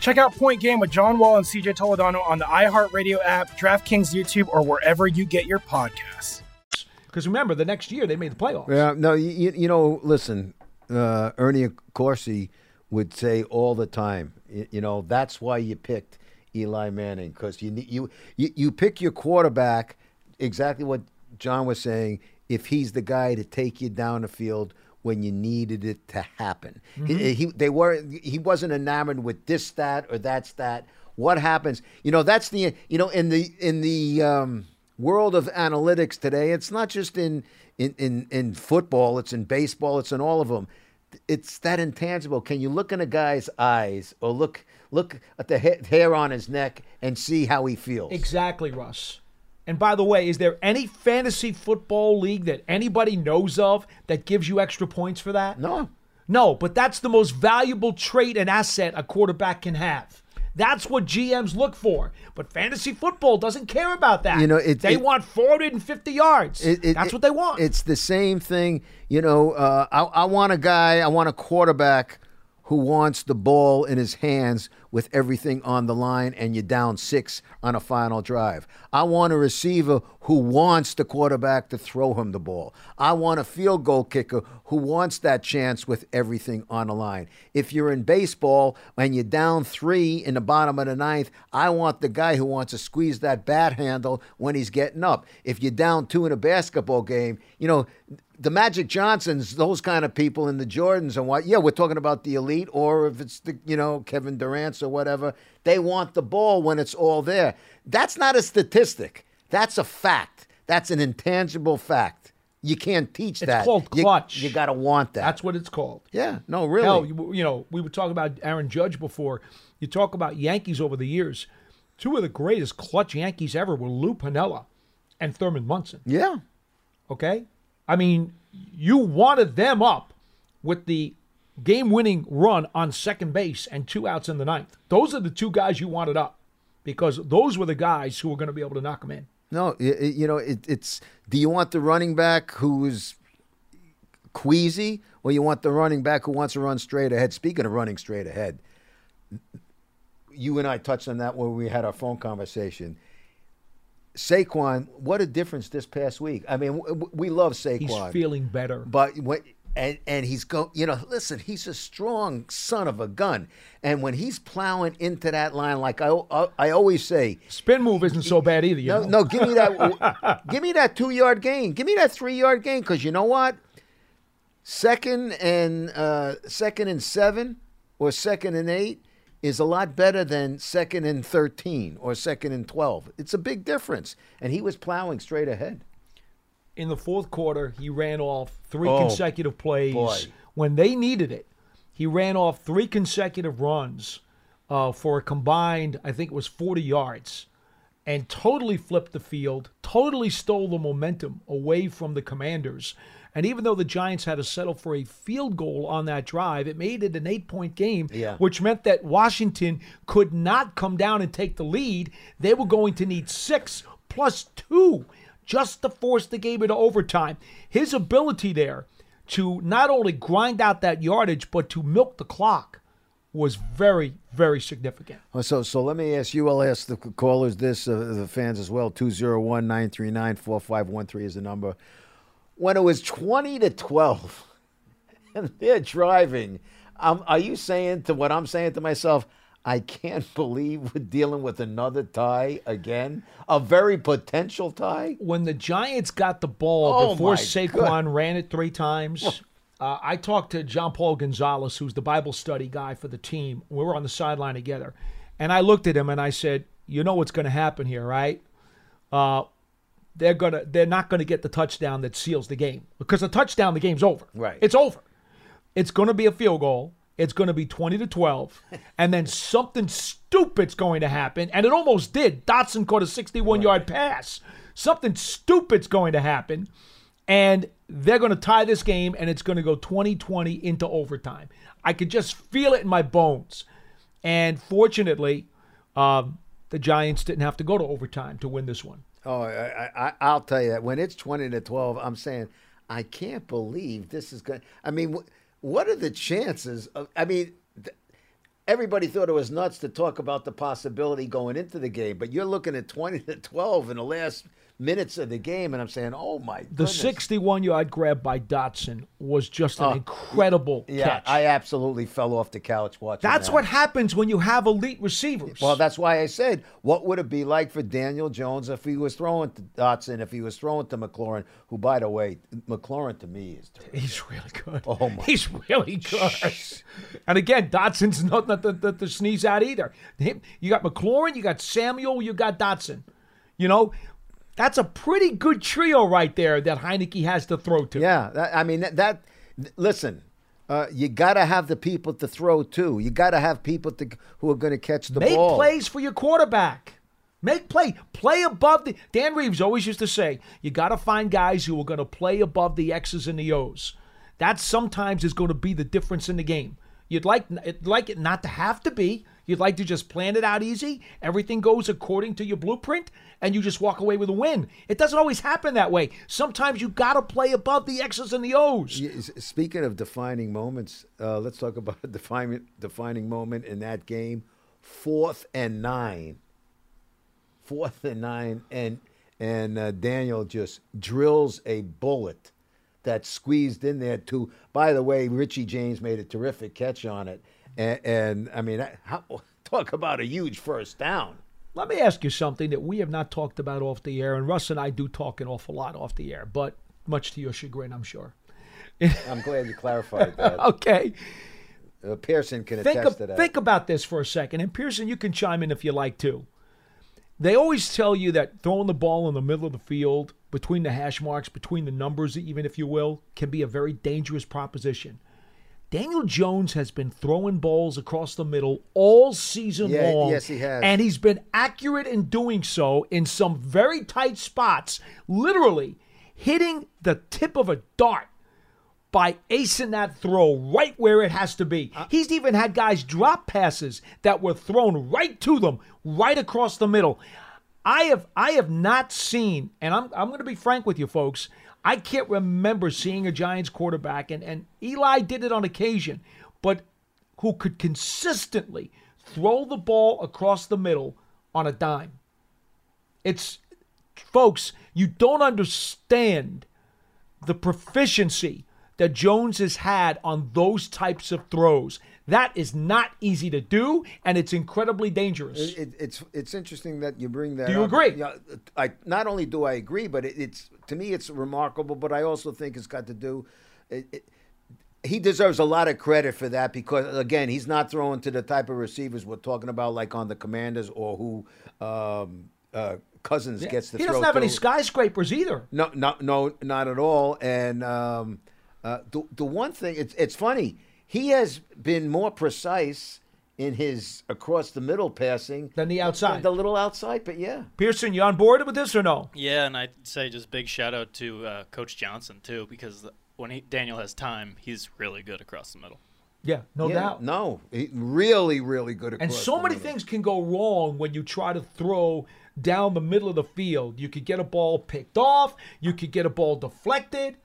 Check out Point Game with John Wall and CJ Toledano on the iHeartRadio app, DraftKings YouTube, or wherever you get your podcasts. Because remember, the next year they made the playoffs. Yeah, no, you, you know, listen, uh, Ernie Accorsi would say all the time, you, you know, that's why you picked Eli Manning because you, you you you pick your quarterback exactly what John was saying. If he's the guy to take you down the field when you needed it to happen, he, Mhm. he they were he wasn't enamored with this that or that's that. What happens? You know, that's the you know in the in the um, world of analytics today. It's not just in in in in football. It's in baseball. It's in all of them. It's that intangible. Can you look in a guy's eyes or look look at the ha- hair on his neck and see how he feels? Exactly, Russ. And by the way, is there any fantasy football league that anybody knows of that gives you extra points for that? No. No, but that's the most valuable trait and asset a quarterback can have. That's what GMs look for. But fantasy football doesn't care about that. You know, it- they it- want 450 yards. It- That's what they want. It's the same thing. You know, uh, I, I want a guy, I want a quarterback who wants the ball in his hands with everything on the line and you're down six on a final drive. I want a receiver who wants the quarterback to throw him the ball. I want a field goal kicker who wants that chance with everything on the line. If you're in baseball and you're down three in the bottom of the ninth, I want the guy who wants to squeeze that bat handle when he's getting up. If you're down two in a basketball game, you know, the Magic Johnsons, those kind of people, and the Jordans and what? Yeah, we're talking about the elite, or if it's the you know Kevin Durant's or whatever. They want the ball when it's all there. That's not a statistic. That's a fact. That's an intangible fact. You can't teach It's that. It's called You- clutch. You, got to want that. That's what it's called. Yeah, no, really. Hell, you, you know, we were talking about Aaron Judge before. You talk about Yankees over the years. Two of the greatest clutch Yankees ever were Lou Piniella and Thurman Munson. Yeah. Okay? I mean, you wanted them up with the game winning run on second base and two outs in the ninth. Those are the two guys you wanted up because those were the guys who were going to be able to knock them in. No, you know, it, it's. Do you want the running back who's queasy, or you want the running back who wants to run straight ahead? Speaking of running straight ahead, you and I touched on that when we had our phone conversation. Saquon, what a difference this past week. I mean, we love Saquon. He's feeling better. But when and and he's go, you know, listen, he's a strong son of a gun, and when he's plowing into that line, like I I, I always say, spin move isn't so bad either. You no, know? no, give me that, give me that two yard gain, give me that three yard gain, because you know what, second and uh, second and seven or second and eight is a lot better than second and thirteen or second and twelve. It's a big difference, and he was plowing straight ahead. In the fourth quarter, he ran off three Oh, consecutive plays boy. when they needed it. He ran off three consecutive runs uh, for a combined, I think it was 40 yards, and totally flipped the field, totally stole the momentum away from the Commanders. And even though the Giants had to settle for a field goal on that drive, it made it an eight point game, Yeah. which meant that Washington could not come down and take the lead. They were going to need six plus two just to force the game into overtime. His ability there to not only grind out that yardage, but to milk the clock was very, very significant. So, so let me ask you. I'll ask the callers this, uh, the fans as well. 201 939 4513 is the number. When it was 20 to 12 and they're driving, um, are you saying to what I'm saying to myself, I can't believe we're dealing with another tie again? A very potential tie? When the Giants got the ball Oh, before Saquon ran it three times, uh, I talked to John Paul Gonzalez, who's the Bible study guy for the team. We were on the sideline together. And I looked at him and I said, You know what's going to happen here, right? Uh, they're gonna they're not gonna get the touchdown that seals the game because the touchdown the game's over. Right. It's over. It's gonna be a field goal. It's gonna be twenty to twelve, and then something stupid's going to happen, and it almost did. Dotson caught a sixty-one yard pass. Something stupid's going to happen, and they're gonna tie this game, and it's gonna go 20-20 into overtime. I could just feel it in my bones, and fortunately, um, the Giants didn't have to go to overtime to win this one. Oh, I, I, I'll tell you that when it's 20 to 12, I'm saying, I can't believe this is going I mean, what are the chances of, I mean, everybody thought it was nuts to talk about the possibility going into the game, but you're looking at 20 to 12 in the last minutes of the game, and I'm saying, oh my The goodness. 61 yard grab by Dotson was just an Oh, incredible Yeah, catch. I absolutely fell off the couch watching That's that. what happens when you have elite receivers. Well, that's why I said, what would it be like for Daniel Jones if he was throwing to Dotson, if he was throwing to McLaurin, who, by the way, McLaurin to me is terrific. He's really good. Oh, my. He's really good. and again, Dotson's not nothing to, to sneeze at either. Him- You got McLaurin, you got Samuel, you got Dotson. You know, that's a pretty good trio right there that Heinicke has to throw to. Yeah, that, I mean that. that listen, uh, you got to have the people to throw to. You got to have people to, who are going to catch the Make ball. Make plays for your quarterback. Make play. Play above the. Dan Reeves always used to say, you got to find guys who are going to play above the X's and the O's. That sometimes is going to be the difference in the game. You'd like you'd like it not to have to be. You'd like to just plan it out easy, everything goes according to your blueprint, and you just walk away with a win. It doesn't always happen that way. Sometimes you got to play above the X's and the O's. Speaking of defining moments, uh, let's talk about a defining defining moment in that game. Fourth and nine. Fourth and nine, and and uh, Daniel just drills a bullet that squeezed in there. too. by the way, Richie James made a terrific catch on it, and, and I mean, how, talk about a huge first down. Let me ask you something that we have not talked about off the air, and Russ and I do talk an awful lot off the air, but much to your chagrin, I'm sure. I'm glad you clarified that. okay. Uh, Pearson can Think, attest of- to that. think about this for a second, and Pearson, you can chime in if you like to. They always tell you that throwing the ball in the middle of the field, between the hash marks, between the numbers, even if you will, can be a very dangerous proposition. Daniel Jones has been throwing balls across the middle all season Yeah, long. yes, he has. And he's been accurate in doing so in some very tight spots, literally hitting the tip of a dart by acing that throw right where it has to be. Uh, He's even had guys drop passes that were thrown right to them, right across the middle. I have I have not seen, and I'm I'm going to be frank with you folks. I can't remember seeing a Giants quarterback, and, and Eli did it on occasion, but who could consistently throw the ball across the middle on a dime. It's folks, you don't understand the proficiency that Jones has had on those types of throws. That is not easy to do, and it's incredibly dangerous. It, it, it's it's interesting that you bring that. Do you up. agree? Yeah, I not only do I agree, but it, it's to me it's remarkable. But I also think it's got to do. It, it, he deserves a lot of credit for that because again, he's not throwing to the type of receivers we're talking about, like on the Commanders or who um, uh, Cousins Yeah. gets to he doesn't have any skyscrapers either. No, no, no, not at all. And um, uh, the the one thing it's it's funny. He has been more precise in his across the middle passing than the outside. The little outside, but yeah. Pearson, you on board with this or no? Yeah, and I'd say just big shout out to uh, Coach Johnson too, because when he, Daniel has time, he's really good across the middle. Yeah, no Yeah, doubt. No, he, really, really good. And so the many middle. things can go wrong when you try to throw down the middle of the field. You could get a ball picked off. You could get a ball deflected.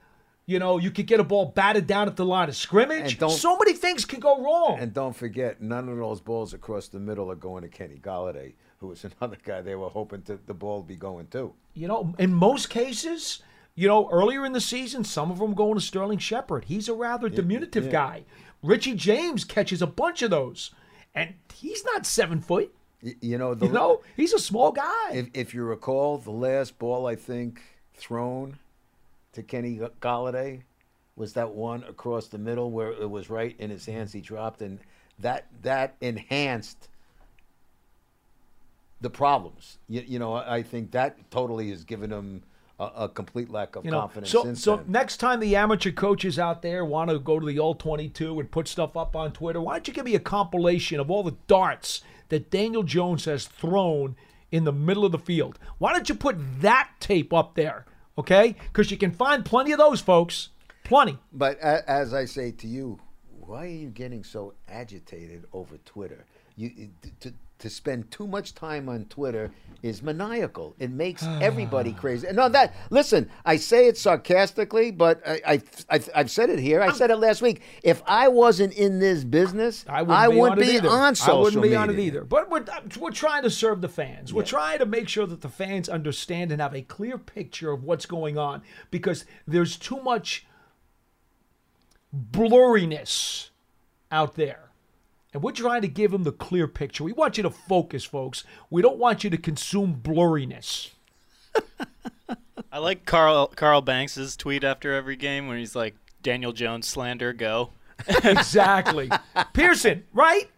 You know, you could get a ball batted down at the line of scrimmage. So many things can go wrong. And don't forget, none of those balls across the middle are going to Kenny Golladay, who was another guy they were hoping to, the ball to be going to. You know, in most cases, you know, earlier in the season, some of them going to Sterling Shepard. He's a rather diminutive yeah. guy. Richie James catches a bunch of those, and he's not seven foot. Y- You know, the, You know, he's a small guy. If, if you recall, the last ball I think thrown to Kenny Golladay was that one across the middle where it was right in his hands. He dropped, and that that enhanced the problems. You, you know, I think that totally has given him a, a complete lack of You know, confidence. so so then. next time the amateur coaches out there want to go to the all 22 and put stuff up on Twitter, why don't you give me a compilation of all the darts that Daniel Jones has thrown in the middle of the field? Why don't you put that tape up there? Okay, because you can find plenty of those, folks. Plenty. But as I say to you, why are you getting so agitated over Twitter? You to to spend too much time on Twitter is maniacal. It makes everybody crazy. And no, that listen. I say it sarcastically, but I, I, I've, I've said it here. I said it last week. If I wasn't in this business, I wouldn't, wouldn't be, be, on, either. on social I wouldn't be media. on it either. But we're, uh, we're trying to serve the fans. We're trying to make sure that the fans understand and have a clear picture of what's going on because there's too much blurriness out there. And we're trying to give them the clear picture. We want you to focus, folks. We don't want you to consume blurriness. I like Carl Carl Banks's tweet after every game when he's like, "Daniel Jones slander, go." exactly, Pearson, right?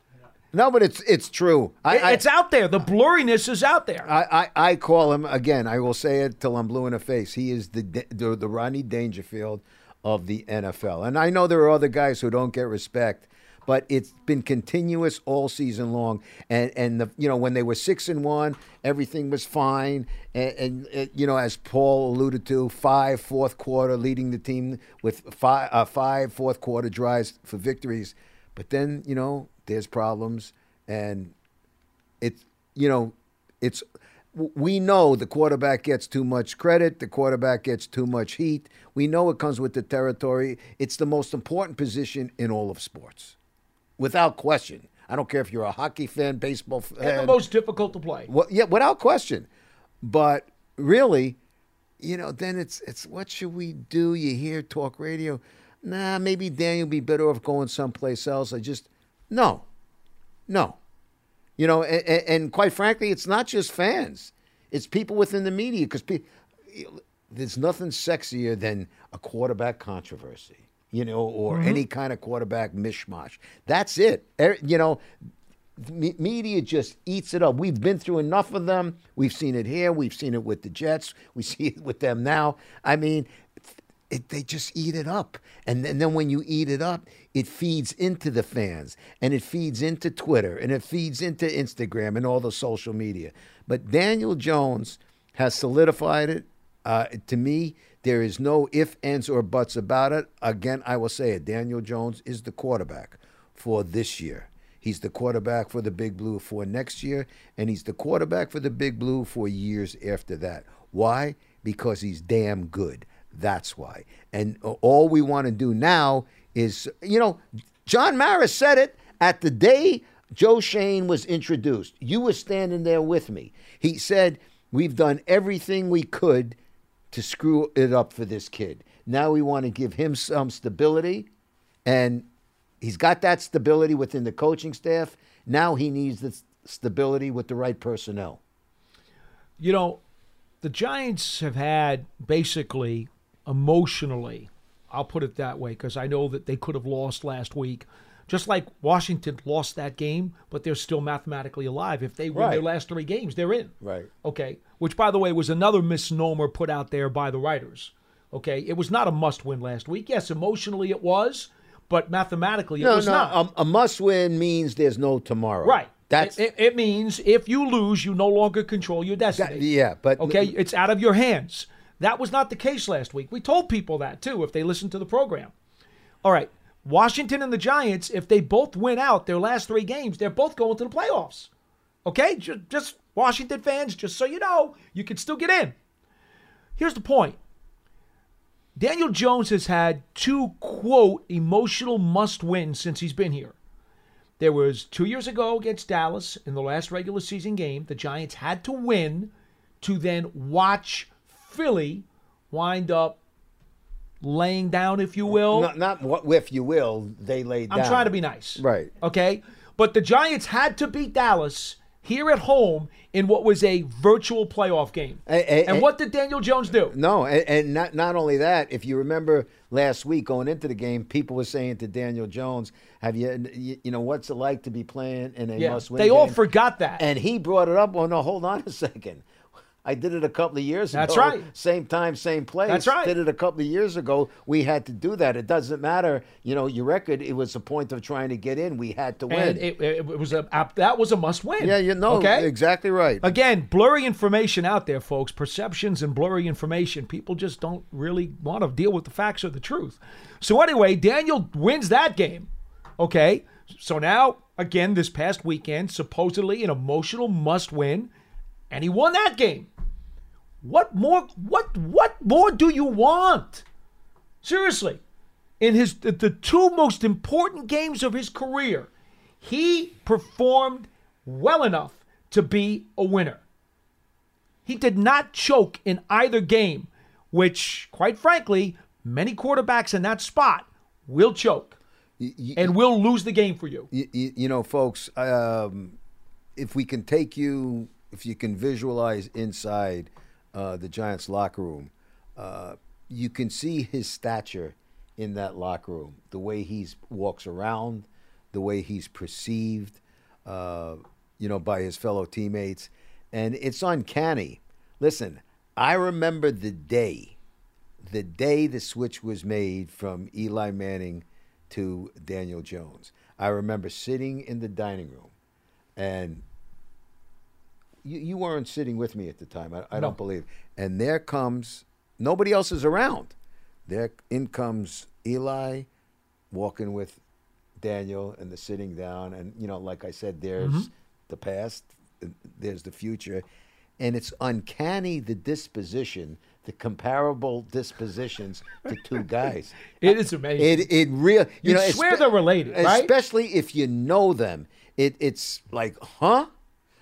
No, but it's it's true. I, It- I- it's out there. The blurriness is out there. I, I, I call him again. I will say it till I'm blue in the face. He is the the, the Rodney Dangerfield of the NFL, and I know there are other guys who don't get respect, but it's been continuous all season long. And and the you know when they were six and one, everything was fine. And, and you know as Paul alluded to, five fourth quarter leading the team with five uh, five fourth quarter drives for victories. But then you know there's problems. and it's you know it's we know the quarterback gets too much credit the quarterback gets too much heat we know it comes with the territory it's the most important position in all of sports without question. I don't care if you're a hockey fan baseball fan And the most difficult to play. well, yeah without question. But really you know then it's it's what should we do? You hear talk radio. Nah maybe daniel be better off going someplace else. I just no no. You know, and, and, quite frankly, it's not just fans; it's people within the media. Because pe- there's nothing sexier than a quarterback controversy, you know, or Mhm. any kind of quarterback mishmash. That's it. Er- You know, media just eats it up. We've been through enough of them. We've seen it here. We've seen it with the Jets. We see it with them now. I mean, it, they just eat it up. And then, then when you eat it up, it feeds into the fans and it feeds into Twitter and it feeds into Instagram and all the social media. But Daniel Jones has solidified it. Uh, to me, there is no if, ands, or buts about it. Again, I will say it Daniel Jones is the quarterback for this year. He's the quarterback for the Big Blue for next year, and he's the quarterback for the Big Blue for years after that. Why? Because he's damn good. That's why. And all we want to do now is, you know, John Maris said it at the day Joe Schoen was introduced. You were standing there with me. He said, We've done everything we could to screw it up for this kid. Now we want to give him some stability, and he's got that stability within the coaching staff. Now he needs the stability with the right personnel. You know, the Giants have had basically emotionally, I'll put it that way, because I know that they could have lost last week. Just like Washington lost that game, but they're still mathematically alive. If they win their last three games, they're in. Right. Okay. Which, by the way, was another misnomer put out there by the writers. Okay. It was not a must win last week. Yes, emotionally it was, but mathematically it no, was no, not. A, a must win means there's no tomorrow. Right. That's it, it, it means if you lose, you no longer control your destiny. yeah, but okay, it's out of your hands. That was not the case last week. We told people that too if they listened to the program. All right, Washington and the Giants, if they both win out their last three games, they're both going to the playoffs. Okay, just, just Washington fans, just so you know, you can still get in. Here's the point. Daniel Jones has had two quote emotional must wins since he's been here. There was two years ago against Dallas in the last regular season game. The Giants had to win to then watch Philly wind up laying down, if you will. not, not what if you will. They laid down. I'm trying to be nice. Right. Okay. But the Giants had to beat Dallas here at home in what was a virtual playoff game. and what did Daniel Jones do? No, and, and not not only that. If you remember last week going into the game, people were saying to Daniel Jones, "Have you, you, you know, what's it like to be playing in a Yeah, must-win?" they all forgot that. And he brought it up. Well, no, hold on a second. I did it a couple of years ago. That's right. Same time, same place. That's right. Did it a couple of years ago. We had to do that. It doesn't matter. You know, your record. It was a point of trying to get in. We had to win. And it, it was a that was a must win. yeah, you know, Okay. exactly right. Again, blurry information out there, folks. Perceptions and blurry information. People just don't really want to deal with the facts or the truth. So anyway, Daniel wins that game. Okay. So now, again, this past weekend, supposedly an emotional must win, and he won that game. What more what what more do you want? Seriously. In his the, the two most important games of his career, he performed well enough to be a winner. He did not choke in either game, which, quite frankly, many quarterbacks in that spot will choke and will lose the game for you. you, you, you know, folks, um, if we can take you, if you can visualize inside uh, the Giants' locker room, uh, you can see his stature in that locker room, the way he walks around, the way he's perceived, uh, you know, by his fellow teammates, and it's uncanny. Listen, I remember the day, the day the switch was made from Eli Manning to Daniel Jones. I remember sitting in the dining room, and you, you weren't sitting with me at the time. I, I No. don't believe. And there comes nobody else is around. There in comes Eli, walking with Daniel and the sitting down, and you know, like I said, there's Mhm. the past, there's the future, and it's uncanny the disposition, the comparable dispositions to two guys. It is amazing. It it real you You'd know swear espe- they're related, right? especially if you know them. It it's like, huh?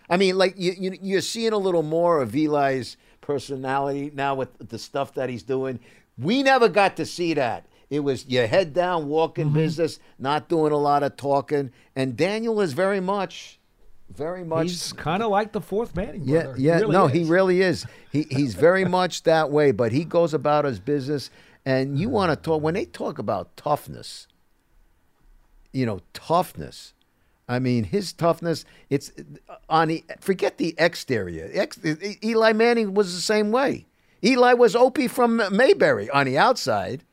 I mean, like you, you you're seeing a little more of Eli's personality now with the stuff that he's doing. We never got to see that. It was your head down, walking Mm-hmm. business, not doing a lot of talking. And Daniel is very much, very much. He's kind of like the fourth Manning Yeah, brother. Yeah, really no, is. he really is. He he's very much that way, but he goes about his business. And you want to talk when they talk about toughness. You know, toughness. I mean, his toughness. It's on the forget the exterior. Ex, Eli Manning was the same way. Eli was Opie from Mayberry on the outside.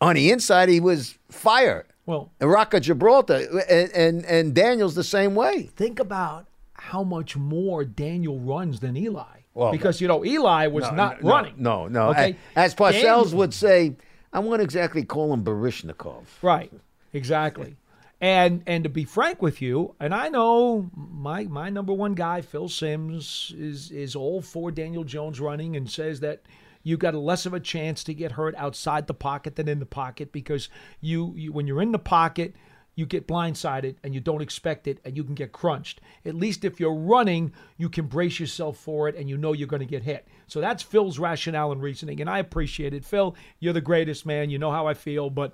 On the inside, he was fire. Well, a Rock of Gibraltar, and, and and Daniel's the same way. Think about how much more Daniel runs than Eli. Well, because you know Eli was No, not no, running. No, no. Okay, As Parcells Daniel- would say, I won't exactly call him Baryshnikov. Right. Exactly. And and to be frank with you, and I know my my number one guy, Phil Simms, is is all for Daniel Jones running and says that you've got a less of a chance to get hurt outside the pocket than in the pocket because you, you when you're in the pocket, you get blindsided and you don't expect it and you can get crunched. At least if you're running, you can brace yourself for it and you know you're going to get hit. So that's Phil's rationale and reasoning, and I appreciate it. Phil, you're the greatest man. You know how I feel, but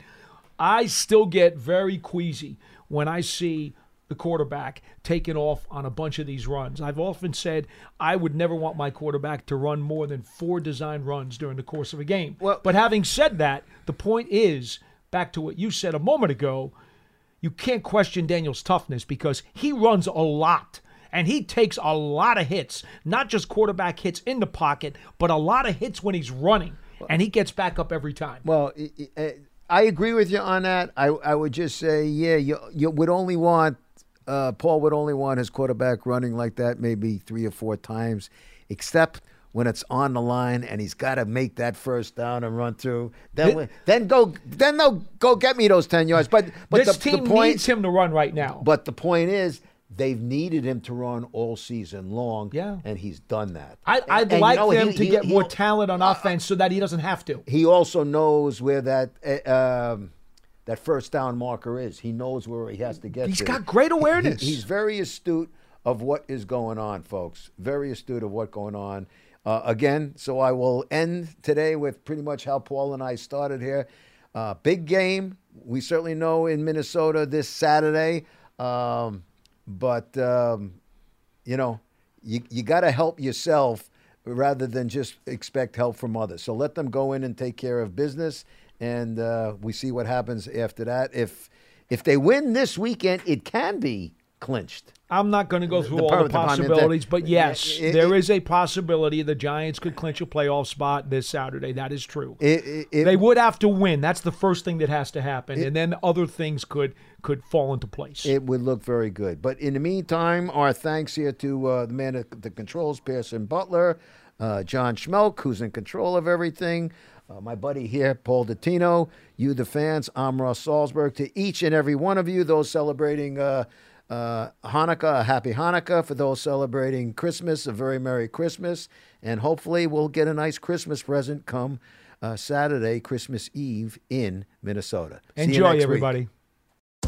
I still get very queasy when I see the quarterback taking off on a bunch of these runs. I've often said I would never want my quarterback to run more than four design runs during the course of a game. but having said that, the point is back to what you said a moment ago. You can't question Daniel's toughness because he runs a lot and he takes a lot of hits, not just quarterback hits in the pocket, but a lot of hits when he's running, and he gets back up every time. Well, i- i- uh, I agree with you on that. I, I would just say, yeah, you, you would only want, uh, Paul would only want his quarterback running like that maybe three or four times, except when it's on the line and he's got to make that first down and run through. Then, Thi- we- then go, then they'll go get me those ten yards. But but this the, team the point, needs him to run right now. But the point is, they've needed him to run all season long. Yeah. and he's done that. I, I'd And you like know, them he- to he- get he- more talent on offense so that he doesn't have to. he also knows where that uh, um, that first down marker is. He knows where he has to get. He's to. got great awareness. he's very astute of what is going on, folks. Very astute of what's going on. Uh, again, so I will end today with pretty much how Paul and I started here. Uh, big game. We certainly know in Minnesota this Saturday. Um, but um, you know, you you got to help yourself rather than just expect help from others. So let them go in and take care of business, and uh, we see what happens after that. If if they win this weekend, it can be clinched. I'm not going to go through The all the possibilities, but yes, it- there it- is a possibility the Giants could clinch a playoff spot this Saturday. That is true. It- they would have to win. That's the first thing that has to happen, and then other things could could fall into place. It would look very good. But in the meantime, our thanks here to uh, the man at the controls, Pearson Butler, uh, John Schmelk, who's in control of everything. Uh, my buddy here, Paul Dottino, you, the fans, I'm Ross Salzberg. To each and every one of you, those celebrating uh, Hanukkah, a happy Hanukkah. For those celebrating Christmas, a very Merry Christmas. And hopefully, we'll get a nice Christmas present come uh, Saturday, Christmas Eve in Minnesota. Enjoy, everybody. week.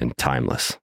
and timeless.